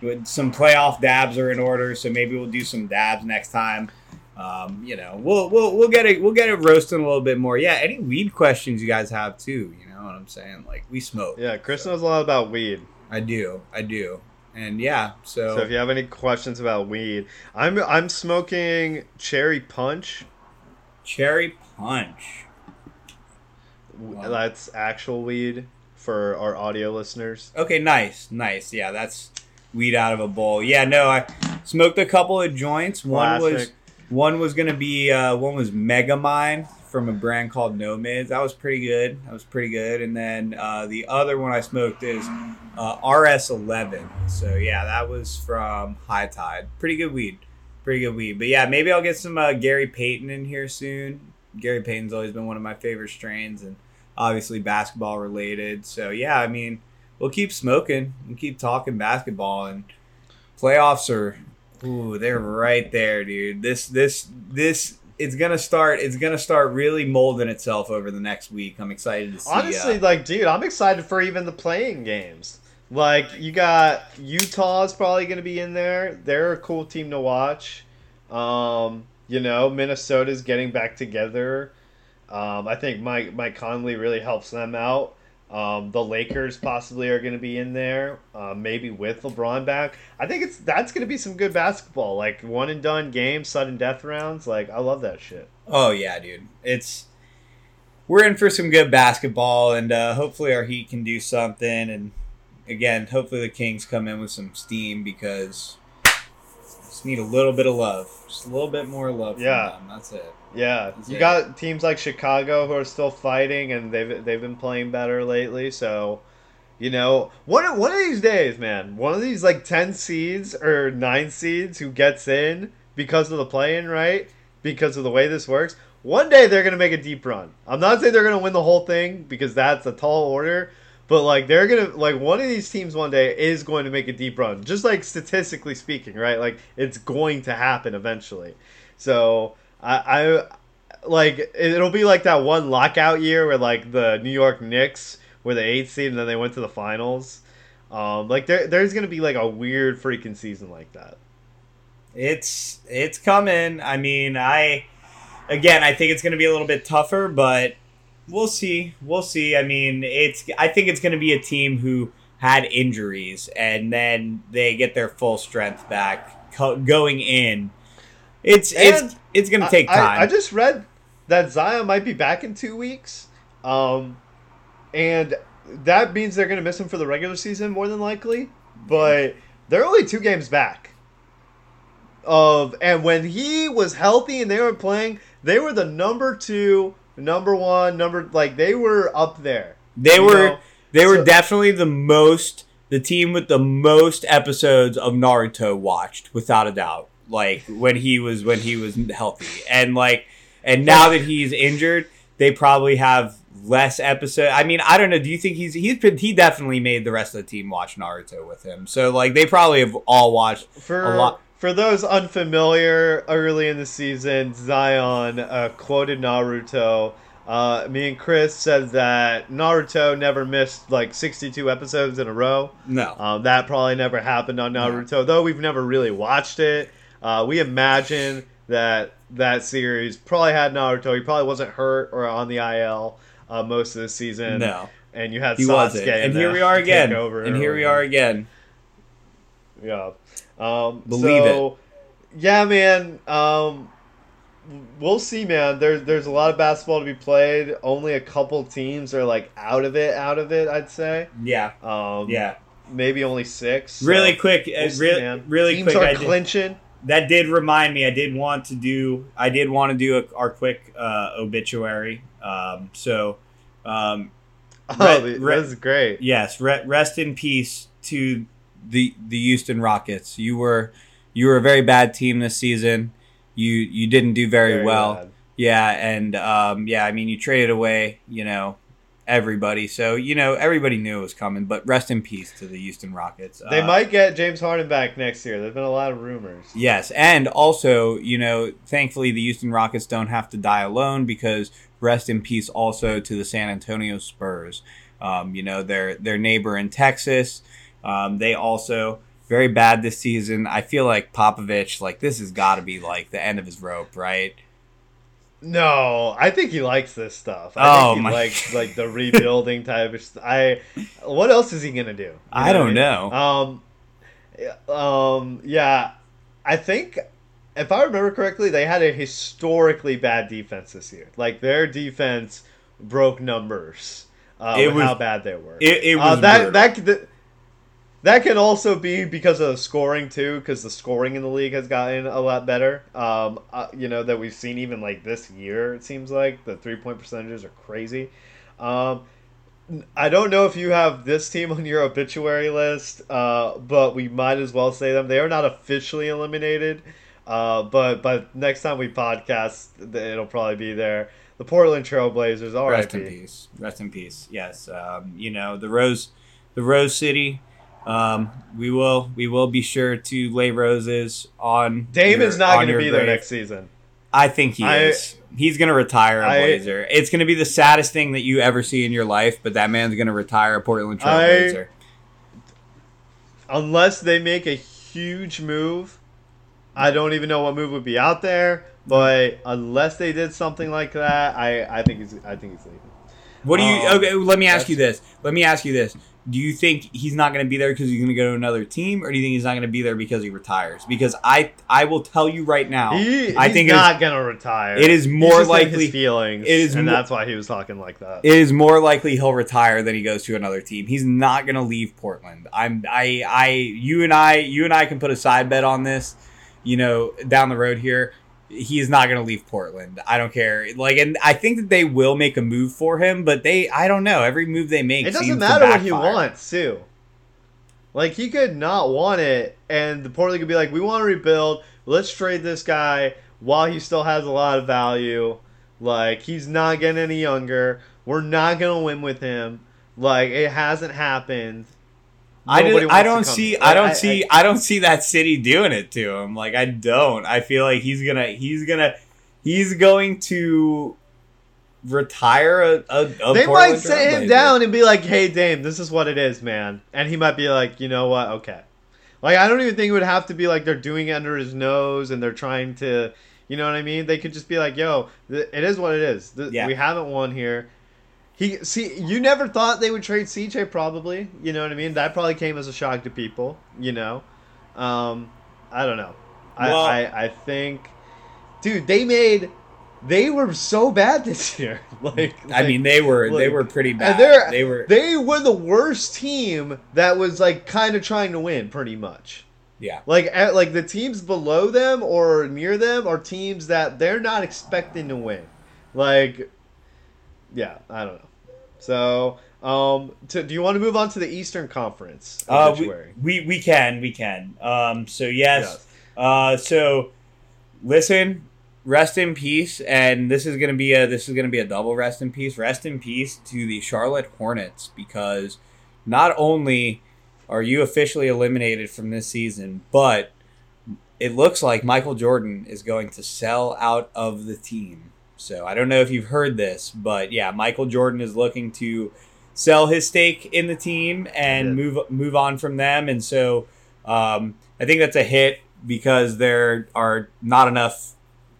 with some playoff dabs are in order, so maybe we'll do some dabs next time. Um, you know, we'll we'll we'll get it we'll get it roasting a little bit more. Yeah, any weed questions you guys have too? You know what I'm saying? Like we smoke. Yeah, Chris knows a lot about weed. I do, I do, and yeah. So, So if you have any questions about weed, I'm I'm smoking cherry punch. cherry punch. Wow. That's actual weed for our audio listeners. Okay, nice, nice. Yeah, that's weed out of a bowl. Yeah, no, I smoked a couple of joints. One was one was gonna be uh, one was Megamind from a brand called Nomads. That was pretty good. That was pretty good. And then uh, the other one I smoked is uh, RS11. So yeah, that was from High Tide. Pretty good weed. Pretty good weed. But yeah, maybe I'll get some uh, Gary Payton in here soon. Gary Payton's always been one of my favorite strains and obviously basketball related. So yeah, I mean, we'll keep smoking and keep talking basketball and playoffs are ooh, they're right there, dude. This this this it's gonna start it's gonna start really molding itself over the next week. I'm excited to see Honestly, uh, like, dude, I'm excited for even the play-in games. Like, you got Utah's probably going to be in there. They're a cool team to watch. Um, you know, Minnesota's getting back together. Um, I think Mike Mike Conley really helps them out. Um, the Lakers possibly are going to be in there, uh, maybe with LeBron back. I think it's that's going to be some good basketball, like one and done games, sudden death rounds. Like I love that shit. Oh yeah, dude. It's we're in for some good basketball, and uh, hopefully our Heat can do something. And again, hopefully the Kings come in with some steam because just need a little bit of love, just a little bit more love. Yeah. that's it. Yeah, you got teams like Chicago who are still fighting, and they've they've been play-in better lately. So, you know, one one of these days, man, one of these like ten seeds or nine seeds who gets in because of the playing right, because of the way this works. One day they're gonna make a deep run. I'm not saying they're gonna win the whole thing because that's a tall order, but like they're gonna like one of these teams one day is going to make a deep run, just like statistically speaking, right? Like it's going to happen eventually. So I, I like it'll be like that one lockout year where like the New York Knicks were the eighth seed and then they went to the finals. Um, like there, there's gonna be like a weird freaking season like that. It's it's coming. I mean, I again, I think it's going to be a little bit tougher, but we'll see. We'll see. I mean, it's I think it's going to be a team who had injuries and then they get their full strength back co- going in. It's it's And it's going to take I- time. I, I just read that Zion might be back in two weeks, um, and that means they're gonna miss him for the regular season more than likely. But they're only two games back. Of and when he was healthy and they were playing, they were the number two, number one, number like they were up there. they were know, they were so- definitely the most the team with the most episodes of Naruto watched without a doubt. Like when he was when he was healthy, and like and now that he's injured, they probably have less episode. I mean, I don't know. Do you think he's he's been he definitely made the rest of the team watch Naruto with him? So like they probably have all watched For a lot. for those unfamiliar, early in the season, Zion uh, quoted Naruto. Uh, me and Chris said that Naruto never missed like 62 episodes in a row. No, Um, that probably never happened on Naruto, though we've never really watched it. Uh, we imagine that that series probably had Naruto. He probably wasn't hurt or on the IL uh, most of the season. no, And you had he Sasuke wasn't. And here we are again. over And here we are again. Yeah. Um, Believe so, Yeah, man. Um, we'll see, man. There's there's a lot of basketball to be played. Only a couple teams are like out of it, out of it. I'd say. Yeah, Um, yeah. Maybe only six. so Really quick, uh, we'll see, really, man. really Teams quick. are I did- clinching. That did remind me. I did want to do. I did want to do a, our quick uh, obituary. Um, so, um, Oh, Red- th- red- this is great. yes, re- rest in peace to the the Houston Rockets. You were you were a very bad team this season. You you didn't do very, well. bad. Yeah, and um, yeah, I mean, you traded away, you know, everybody. So you know, everybody knew it was coming. But rest in peace to the Houston Rockets. They Uh, might get James Harden back next year. There's been a lot of rumors. Yes, and also, you know, thankfully the Houston Rockets don't have to die alone because rest in peace also to the San Antonio Spurs. Um, you know, their their neighbor in Texas. Um, they also very bad this season. I feel like Popovich, like this has got to be like the end of his rope, right? No, I think he likes this stuff. I Oh, think he my- likes like the rebuilding type of stuff. I what else is he gonna do? You I don't mean? know. Um, um, yeah, I think if I remember correctly, they had a historically bad defense this year. Like their defense broke numbers. Uh, It with was- how bad they were. It, it Uh, was that that that that can also be because of scoring too, because the scoring in the league has gotten a lot better. Um, uh, you know that we've seen even like this year. It seems like the three point percentages are crazy. Um, I don't know if you have this team on your obituary list, uh, but we might as well say them. They are not officially eliminated, uh, but but next time we podcast, it'll probably be there. The Portland Trailblazers. All right, Rest in peace. Rest in peace. Yes. Um, you know the Rose, the Rose City. Um, we will we will be sure to lay roses on. Damon's your- not going to be there next season. I think he I- is. He's going to retire a Blazer. It's going to be the saddest thing that you ever see in your life, but that man's going to retire a Portland I- Trailblazer. unless they make a huge move, I don't even know what move would be out there. But unless they did something like that, I, I think he's I think he's leaving. What do you? Um, okay, let me ask you this. Let me ask you this. Do you think he's not going to be there because he's going to go to another team, or do you think he's not going to be there because he retires? Because I, I will tell you right now, He, I think not gonna retire. it is more likely- his feelings. it is and that's why he was talking like that. it is more likely he'll retire than he goes to another team. He's not going to leave Portland. I'm I I you and I you and I can put a side bet on this, you know, down the road here. He is not going to leave Portland. I don't care. Like and I think that they will make a move for him, but they I don't know. Every move they make it doesn't matter what he wants too. Like he could not want it, and the Portland could be like, "We want to rebuild. Let's trade this guy while he still has a lot of value. Like he's not getting any younger. We're not gonna win with him. Like it hasn't happened. I, I don't see. I don't I- see I, don't see that city doing it to him. Like I don't. I feel like he's gonna he's gonna he's going to retire a, a, a they might sit him down and be like, "Hey, Dame, this is what it is, man," and he might be like, "You know what? Okay." Like I don't even think it would have to be like they're doing it under his nose and they're trying to, you know what I mean? They could just be like, "Yo, th- it is what it is. Th- Yeah. We haven't won here." He see, you never thought they would trade CJ, probably. You know what I mean? That probably came as a shock to people. You know, um, I don't know. I, Well- I I think, dude, they made. They were so bad this year. like, I like- mean they were they were pretty bad. they're- They were they were the worst team that was like kind of trying to win, pretty much. yeah. Like at, like the teams below them or near them are teams that they're not expecting to win. Like, yeah, I don't know. So, um, to, do you want to move on to the Eastern Conference? Uh, we, we we can we can. Um so yes. Yes. Uh so listen, rest in peace and this is to be a this is going to be a double rest in peace. Rest in peace to the Charlotte Hornets because not only are you officially eliminated from this season, but it looks like Michael Jordan is going to sell out of the team. So I don't know if you've heard this, but yeah, Michael Jordan is looking to sell his stake in the team and move move on from them. And so um, I think that's a hit because there are not enough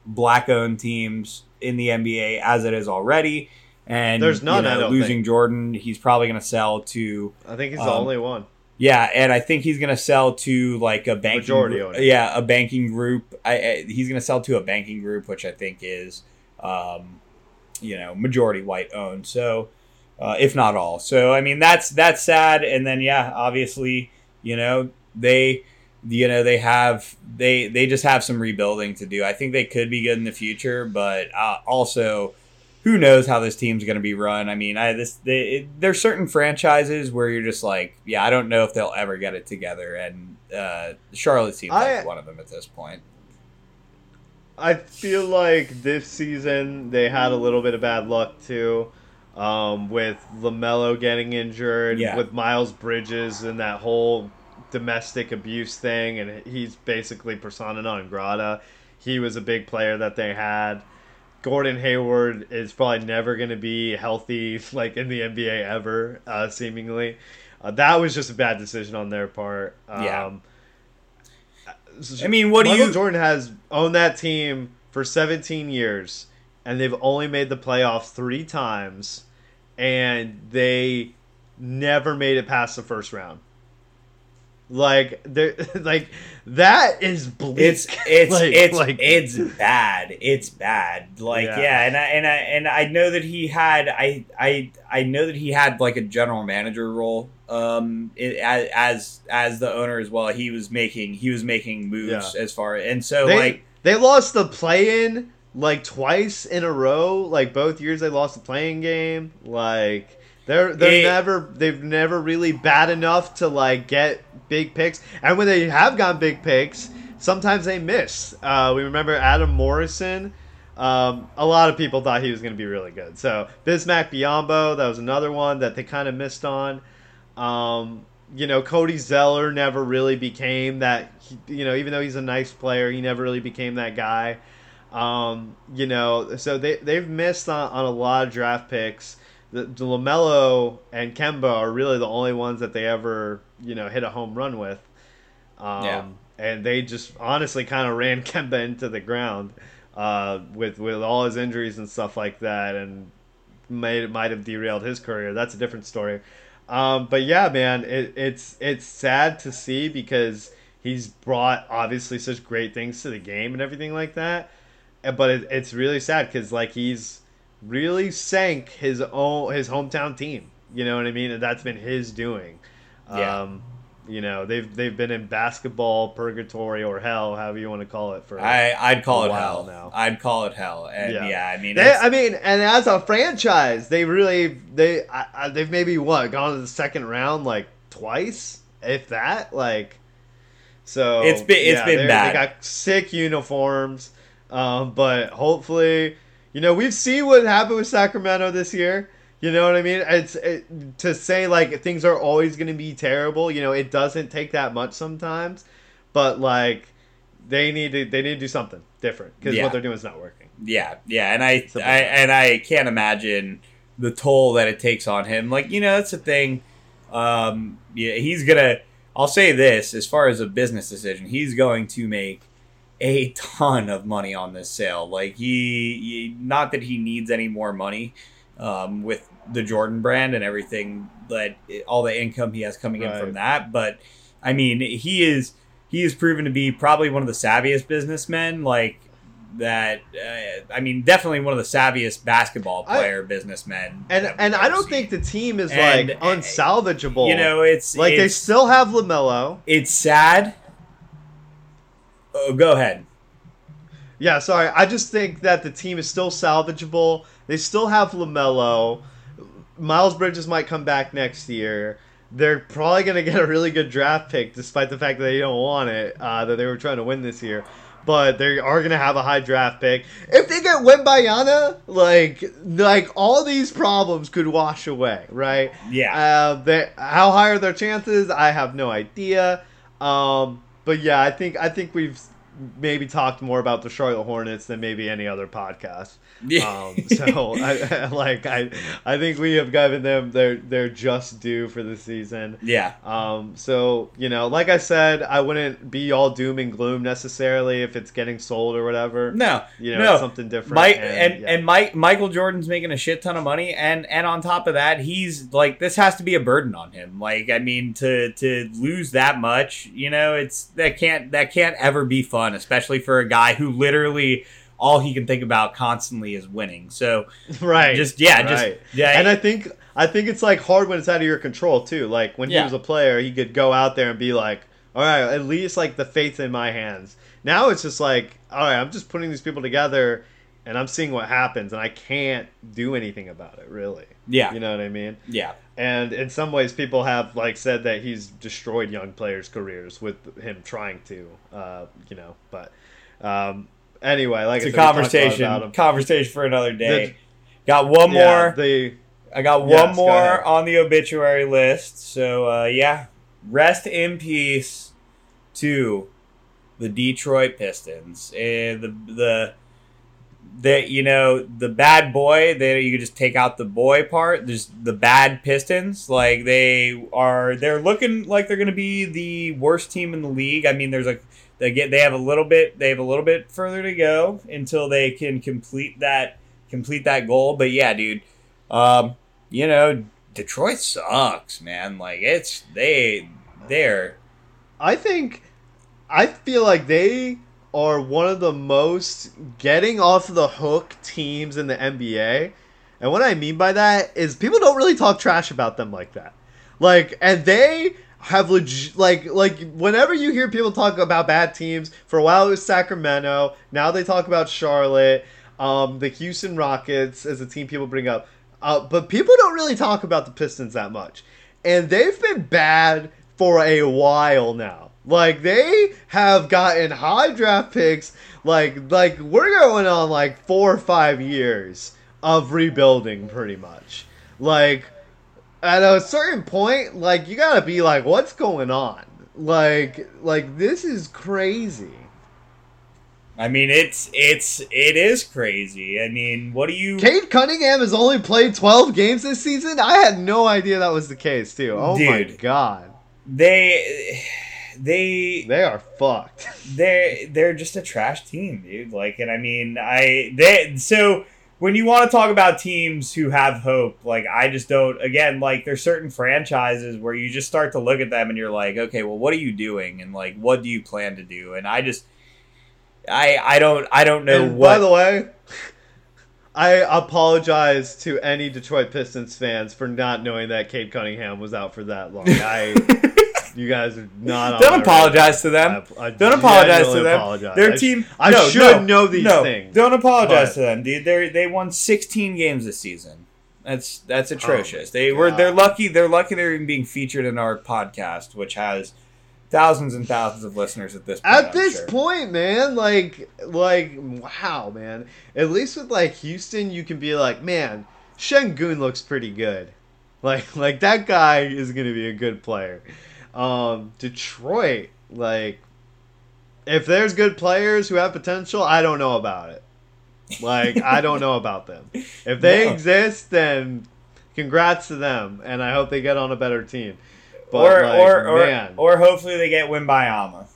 black owned teams in the NBA as it is already. And There's none, you know, losing think. Jordan, he's probably going to sell to I think he's the um, only one. Yeah, and I think he's gonna sell to like a banking Majority group. Yeah, a banking group. I, I he's gonna sell to a banking group, which I think is, um, you know, majority white owned. So, uh, if not all. So I mean, that's that's sad. And then yeah, obviously, you know, they, you know, they have they they just have some rebuilding to do. I think they could be good in the future, but uh, also who knows how this team's going to be run? I mean, I this they, there's certain franchises where you're just like, yeah, I don't know if they'll ever get it together, and uh, Charlotte seems I- like one of them at this point. I feel like this season they had a little bit of bad luck too, um, with LaMelo getting injured, Yeah. with Miles Bridges and that whole domestic abuse thing, and he's basically persona non grata. He was a big player that they had. Gordon Hayward is probably never going to be healthy like in the NBA ever, uh, seemingly. Uh, that was just a bad decision on their part. Um, Yeah. I mean, what do Michael you- Jordan has owned that team for 17 years, and they've only made the playoffs three times, and they never made it past the first round. Like, they're like that is bleak. It's it's Like- it's like- it's bad. It's bad. Like Yeah. yeah. and I and I and I know that he had I I I know that he had like a general manager role um it, as as as the owner as well. He was making he was making moves Yeah. as far and so they, like they lost the play-in like twice in a row. Like both years they lost the play-in game. Like they're they're It- never they've never really bad enough to like get big picks. And when they have gotten big picks, sometimes they miss. Uh, we remember Adam Morrison. Um, a lot of people thought he was going to be really good. So Bismack Biyombo, that was another one that they kind of missed on. Um, you know, Cody Zeller never really became that. You know, even though he's a nice player, he never really became that guy. Um, you know, so they they've missed on, on a lot of draft picks. The, the LaMelo and Kemba are really the only ones that they ever you know hit a home run with. Um, Yeah. And they just honestly kind of ran Kemba into the ground uh, with with all his injuries and stuff like that, and made might have derailed his career. That's a different story. Um, but yeah, man, it, it's it's sad to see because he's brought obviously such great things to the game and everything like that. But it, it's really sad because like he's really sank his own his hometown team. You know what I mean? And that's been his doing. Yeah. Um, you know they've they've been in basketball purgatory or hell, however you want to call it. For I I'd call it hell. now. I'd call it hell. And Yeah. yeah, I mean They, I mean, and as a franchise, they really they I, they've maybe what gone to the second round like twice, if that. Like, so It's been- it's yeah, been bad. They got sick uniforms, um, but hopefully, you know, we've seen what happened with Sacramento this year. You know what I mean? It's it, to say like things are always going to be terrible. You know, it doesn't take that much sometimes, but like they need to they need to do something different because Yeah. what they're doing is not working. Yeah, yeah, and I, I and I can't imagine the toll that it takes on him. Like you know, that's the thing. Um, yeah, he's gonna. I'll say this: as far as a business decision, he's going to make a ton of money on this sale. Like he, he not that he needs any more money um, with the Jordan brand and everything but all the income he has coming in from that, but I mean, he is he is proven to be probably one of the savviest businessmen. Like that. Uh, I mean, definitely one of the savviest basketball I- player businessmen. And and I don't seen. think the team is And, like uh, unsalvageable. you know it's like they still have LaMelo. it's sad. Go ahead. Yeah, sorry. I just think that the team is still salvageable. They still have LaMelo. Miles Bridges might come back next year. They're probably going to get a really good draft pick, despite the fact that they don't want it. Uh, that they were trying to win this year, but they are going to have a high draft pick. If they get Wembanyama, like like all these problems could wash away, right? Yeah. Uh, they, how high are their chances? I have no idea. Um, but yeah, I think I think we've maybe talked more about the Charlotte Hornets than maybe any other podcast. Yeah. Um, so I, like I I think we have given them their their just due for the season. yeah. Um, so you know, like I said, I wouldn't be all doom and gloom necessarily if it's getting sold or whatever. No, You know, no. something different. Mike and, and yeah. and Mike Michael Jordan's making a shit ton of money, and and on top of that, he's like this has to be a burden on him. Like I mean, to to lose that much, you know, it's that can't that can't ever be fun, especially for a guy who literally all he can think about constantly is winning. So right, just yeah, just yeah, and I think I think it's like hard when it's out of your control too. Like when he was a player, he could go out there and be like, "All right, at least like the faith's in my hands." Now it's just like, "All right, I'm just putting these people together, and I'm seeing what happens, and I can't do anything about it, really." Yeah, You know what I mean? yeah. And in some ways, people have like said that he's destroyed young players' careers with him trying to, uh, you know. But um, anyway, like It's said, a conversation conversation for another day. The- Got one Yeah, more. the I got one Yes, more ahead. on the obituary list. So uh, yeah, rest in peace to the Detroit Pistons. And the the the you know the bad boy. They you could just take out the boy part. There's the bad Pistons. Like they are. They're looking like they're going to be the worst team in the league. I mean, there's like they get they have a little bit they have a little bit further to go until they can complete that complete that goal. But yeah, dude. Um, you know, Detroit sucks, man. Like it's they they're I think I feel like they are one of the most getting off the hook teams in the NBA. And what I mean by that is people don't really talk trash about them like that. Like and they have legit like like whenever you hear people talk about bad teams, for a while it was Sacramento, now they talk about Charlotte, um, the Houston Rockets as a team people bring up. Uh, but people don't really talk about the Pistons that much. And they've been bad for a while now. Like they have gotten high draft picks. Like like we're going on like four or five years of rebuilding, pretty much. Like at a certain point, like you gotta be like, what's going on? Like like this is crazy. I mean it's it's it is crazy. I mean, what do you Cade Cunningham has only played 12 games this season. I had no idea that was the case, too. Oh my god. they they They are fucked. they're they're just a trash team, dude. Like, and I mean, I they so when you want to talk about teams who have hope, like I just don't. Again, like there's certain franchises where you just start to look at them and you're like, okay, well, what are you doing, and like, what do you plan to do? And I just, I I don't I don't know and what. by the way, I apologize to any Detroit Pistons fans for not knowing that Cade Cunningham was out for that long. I, you guys are not. Don't my apologize to them. I, I Don't apologize to them. apologize. Their I team. I no, should no, know these no, things. Don't apologize but- to them, dude. They they won 16 games this season. That's that's oh atrocious. they were Oh God. they're lucky. They're lucky they're even being featured in our podcast, which has thousands and thousands of listeners at this point. At I'm this sure. point, man, like, like, wow, man. At least with like Houston, you can be like, man, Sengun looks pretty good. Like, like that guy is gonna be a good player. Um, Detroit, like, if there's good players who have potential, I don't know about it. Like, I don't know about them. If they No. exist, then congrats to them, and I hope they get on a better team. But or like, or or, man, or hopefully they get Wembanyama.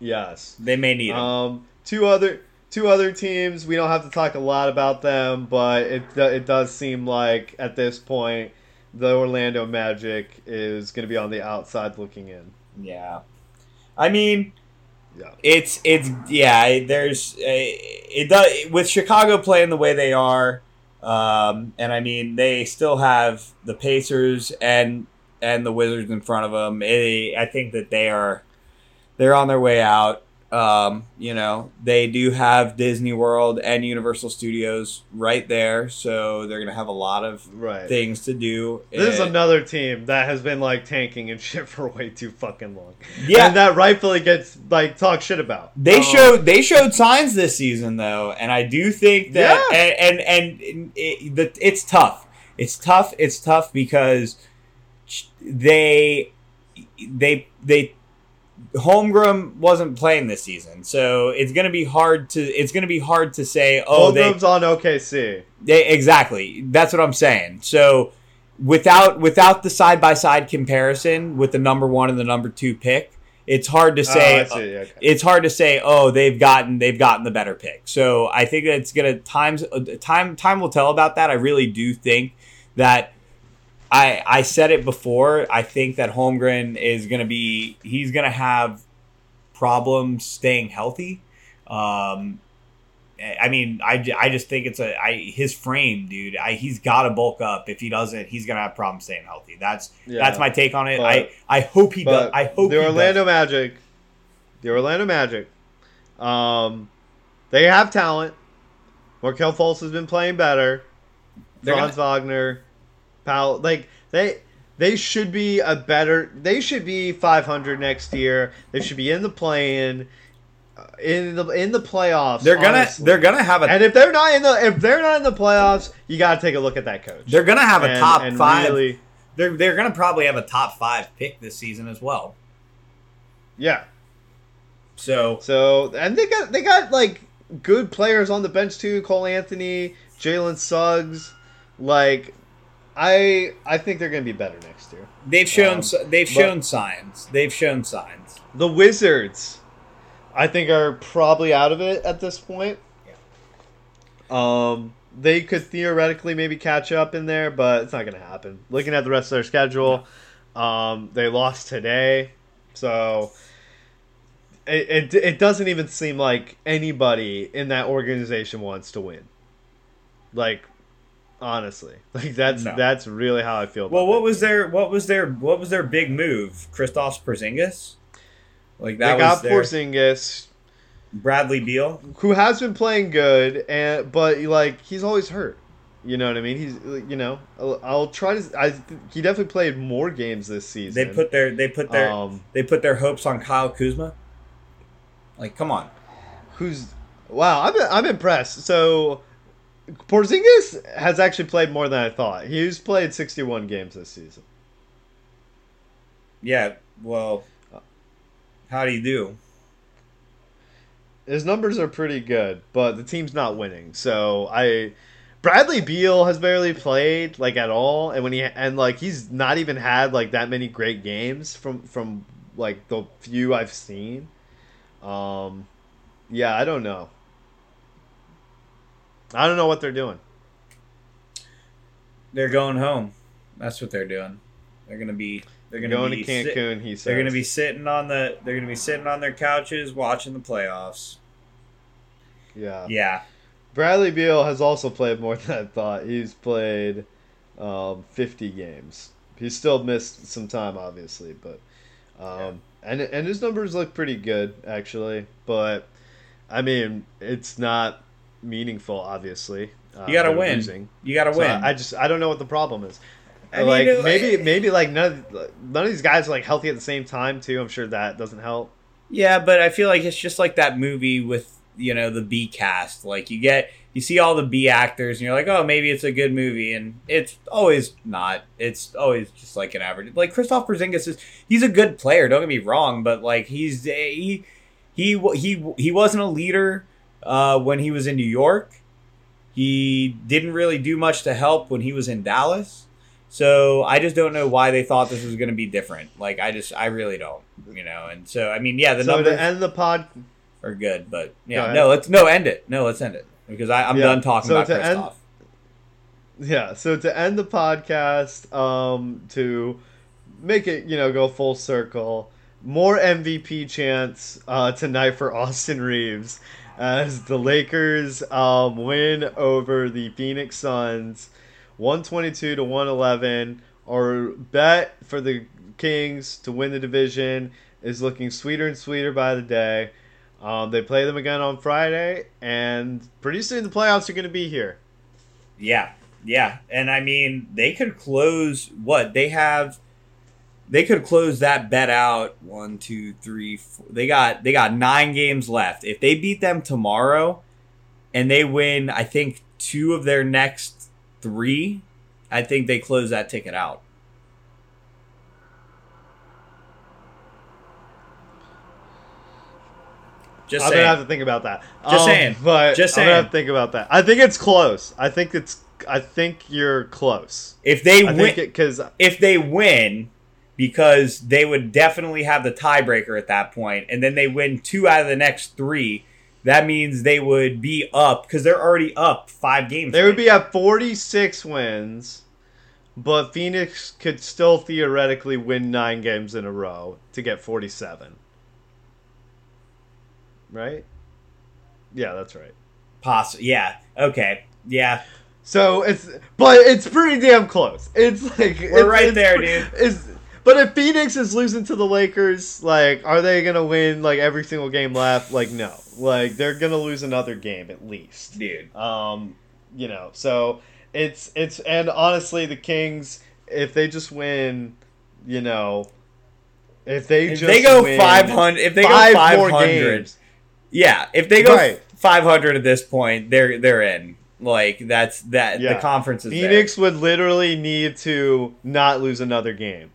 yes. They may need him. Um, two other two other teams. We don't have to talk a lot about them, but it it does seem like at this point the Orlando Magic is going to be on the outside looking in. yeah, I mean. Yeah. It's it's yeah. There's a, it does with Chicago playing the way they are, um, and I mean they still have the Pacers and and the Wizards in front of them. It, I think that they are they're on their way out. Um, you know they do have Disney World and Universal Studios right there, so they're gonna have a lot of Right. things to do. this is another team that has been like tanking and shit for way too fucking long. yeah. And that rightfully gets like talked shit about. They Um, showed they showed signs this season though, and I do think that Yeah. and and, and it, the, it's tough. It's tough. It's tough because they they they Holmgren wasn't playing this season, so it's gonna be hard to it's gonna be hard to say. Oh, Holmgren's on OKC. they exactly. That's what I'm saying. So without without the side by side comparison with the number one and the number two pick, it's hard to oh, say. oh, Okay. It's hard to say. Oh, they've gotten they've gotten the better pick. So I think it's gonna times uh, time time will tell about that. I really do think that. I, I said it before. I think that Holmgren is going to be he's going to have problems staying healthy. Um, I mean, I, I just think it's a I his frame, dude. I, he's got to bulk up. If he doesn't, he's gonna have problems staying healthy. That's Yeah, that's my take on it. but- I I hope he does. I hope the he Orlando does. Magic, the Orlando Magic, um, they have talent. Markelle Fultz has been playing better. Franz Wagner, Powell, like they they should be a better. They should be 500 next year. They should be in the play-in, uh, in the in the playoffs. They're gonna honestly. they're gonna have a and if they're not in the if they're not in the playoffs, you got to take a look at that coach. they're gonna have a And- top and five. really- They're they're gonna probably have a top five pick this season as well. yeah. So So and they got they got like good players on the bench too. Cole Anthony, Jalen Suggs. Like, I I think they're gonna be better next year. they've shown Um, they've shown signs. They've shown signs. The Wizards, I think, are probably out of it at this point. Yeah. Um, they could theoretically maybe catch up in there, but it's not gonna happen. Looking at the rest of their schedule, um, they lost today, so. It, it, it doesn't even seem like anybody in that organization wants to win. Like, honestly, like that's No. that's really how I feel. About Well, what was team. their what was their what was their big move? Kristaps Porzingis, like that They got was their Porzingis, Bradley Beal. who has been playing good, and but like he's always hurt. You know what I mean? He's you know I'll, I'll try to. I he definitely played more games this season. They put their they put their um they put their hopes on Kyle Kuzma. Like, come on. who's wow. I'm I'm impressed. So Porzingis has actually played more than I thought. He's played 61 games this season. Yeah, well, how do you do? His numbers are pretty good, but the team's not winning. So I Bradley Beal has barely played like at all, and when he and like he's not even had like that many great games from from like the few I've seen. Um, yeah, I don't know. I don't know what they're doing. They're going home. That's what they're doing. They're gonna be they're gonna Going be to sit- Cancun, he says. they're gonna be sitting on the they're gonna be sitting on their couches watching the playoffs. yeah. Yeah. Bradley Beal has also played more than I thought. He's played um, 50 games. He's still missed some time, obviously, but um, and and his numbers look pretty good actually. But I mean, it's not meaningful, obviously. Uh, You gotta win. losing. You gotta So win. I, I just I don't know what the problem is. I like it- maybe maybe like none of, none of these guys are like healthy at the same time too. I'm sure that doesn't help. Yeah, but I feel like it's just like that movie with you know the B cast. Like you get you see all the B actors, and you're like, oh, maybe it's a good movie, and it's always not. It's always just like an average. Like Kristaps Porzingis is he's a good player. Don't get me wrong, but like he's he he he he wasn't a leader uh, when he was in New York. He didn't really do much to help when he was in Dallas. So I just don't know why they thought this was going to be different. Like I just I really don't, you know. And so I mean, yeah, the so numbers to end the pod, are good, but yeah, no, let's no end it. No, let's end it because I, I'm Yeah, done talking so about to end- Yeah, so to end the podcast, um, to make it, you know, go full circle, more MVP chance uh, tonight for Austin Reaves as the Lakers um, win over the Phoenix Suns 122 to 111. Our bet for the Kings to win the division is looking sweeter and sweeter by the day. Um, they play them again on Friday, and pretty soon the playoffs are going to be here. Yeah, yeah, and I mean they could close what they have. They could close that bet out one, two, three, four. They got they got nine games left. If they beat them tomorrow, and they win, I think two of their next three, I think they close that ticket out. Just I'm saying. gonna have to think about that. Just Um, saying. but Just I'm gonna have to think about that. I think it's close. I think it's. I think you're close. if they I win, because if they win, because they would definitely have the tiebreaker at that point, and then they win two out of the next three. That means they would be up because they're already up five games. they would right be at 46 wins, but Phoenix could still theoretically win nine games in a row to get 47. Right? Yeah, that's right. Poss- yeah. Okay. Yeah. So it's, but it's pretty damn close. It's like We're it's- right it's there, dude. It's, but if Phoenix is losing to the Lakers, like, are they gonna win like every single game left? Like, no. Like, they're gonna lose another game at least. Dude. Um, you know, so it's it's and honestly, the Kings, if they just win, you know, if they If just they go 500, if they five go more 500, yeah, if they go Right. 500 at this point, they're they're in. Like that's that Yeah. the conference is there. Phoenix would literally need to not lose another game.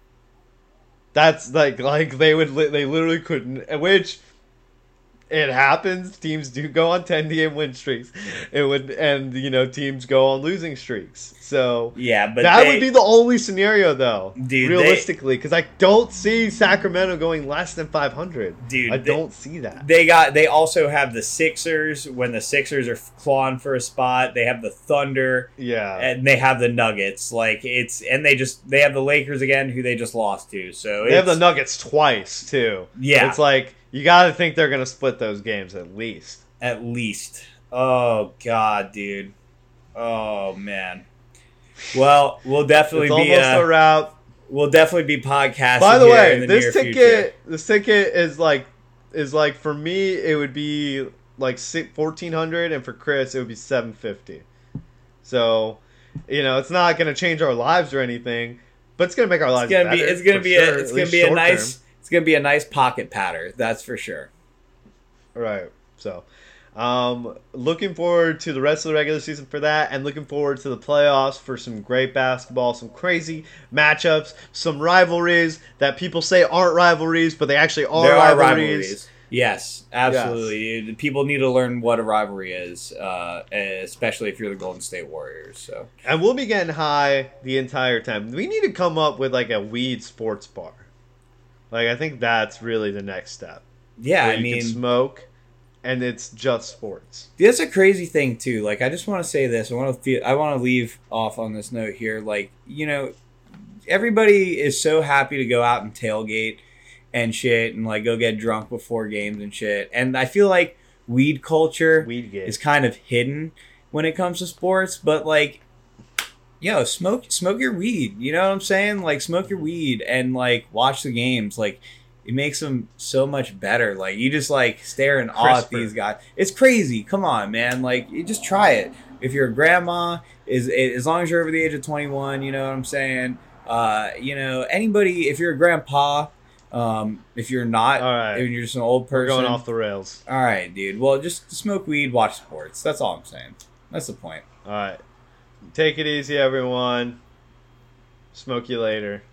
That's like like they would li- they literally couldn't which it happens teams do go on 10 game win streaks it would and you know teams go on losing streaks so Yeah, but that they- would be the only scenario though Dude, realistically because i don't see sacramento going less than 500 Dude, i they- don't see that They got. They also have the Sixers when the Sixers are clawing for a spot. They have the Thunder yeah and they have the Nuggets. Like it's and they just they have the Lakers again, who they just lost to. So they have the nuggets twice too Yeah. it's like you gotta think they're gonna split those games at least at least. Oh god, dude. Oh man. Well, we'll definitely it's be almost uh, a wrap we'll definitely be podcasting. By the way, the this ticket, future. this ticket is like, is like for me, it would be like fourteen hundred, and for Chris, it would be seven fifty. So, you know, it's not gonna change our lives or anything, but it's gonna make our lives. It's gonna be it's gonna be sure, a it's gonna be a nice term. It's gonna be a nice pocket patter. That's for sure. Right. So, um, looking forward to the rest of the regular season for that, and looking forward to the playoffs for some great basketball, some crazy matchups, some rivalries that people say aren't rivalries, but they actually are there are rivalries. rivalries. Yes, absolutely. People need to learn what a rivalry is, uh, especially if you're the Golden State Warriors. So And we'll be getting high the entire time. We need to come up with like a weed sports bar. Like I think that's really the next step. yeah, I mean, smoke, and it's just sports. That's a crazy thing too. Like I just want to say this. I want to feel. I want to leave off on this note here. Like you know, everybody is so happy to go out and tailgate and shit, and like go get drunk before games and shit. And I feel like weed culture Weed is kind of hidden when it comes to sports. But like, yo, smoke smoke your weed. You know what I'm saying? Like smoke your weed and like watch the games. Like it makes them so much better. Like you just like stare in awe at these guys. It's crazy. Come on, man. Like you just try it. If you're a grandma, is as long as you're over the age of 21, you know what I'm saying. Uh, you know anybody. If you're a grandpa, um, if you're not, All right. if you're just an old We're person, going off the rails. all right, dude. Well, just smoke weed, watch sports. That's all I'm saying. That's the point. All right. Take it easy, everyone. Smoke you later.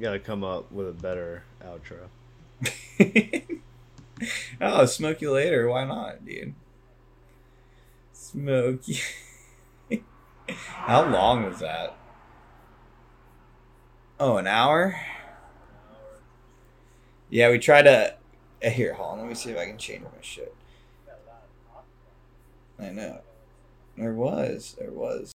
Gotta come up with a better outro. oh, smoke you later. Why not, dude? Smoke you. How long was that? Oh, an hour? Yeah, we tried to. eh, Here, hold on. Let me see if I can change my shit. I know. There was. There was.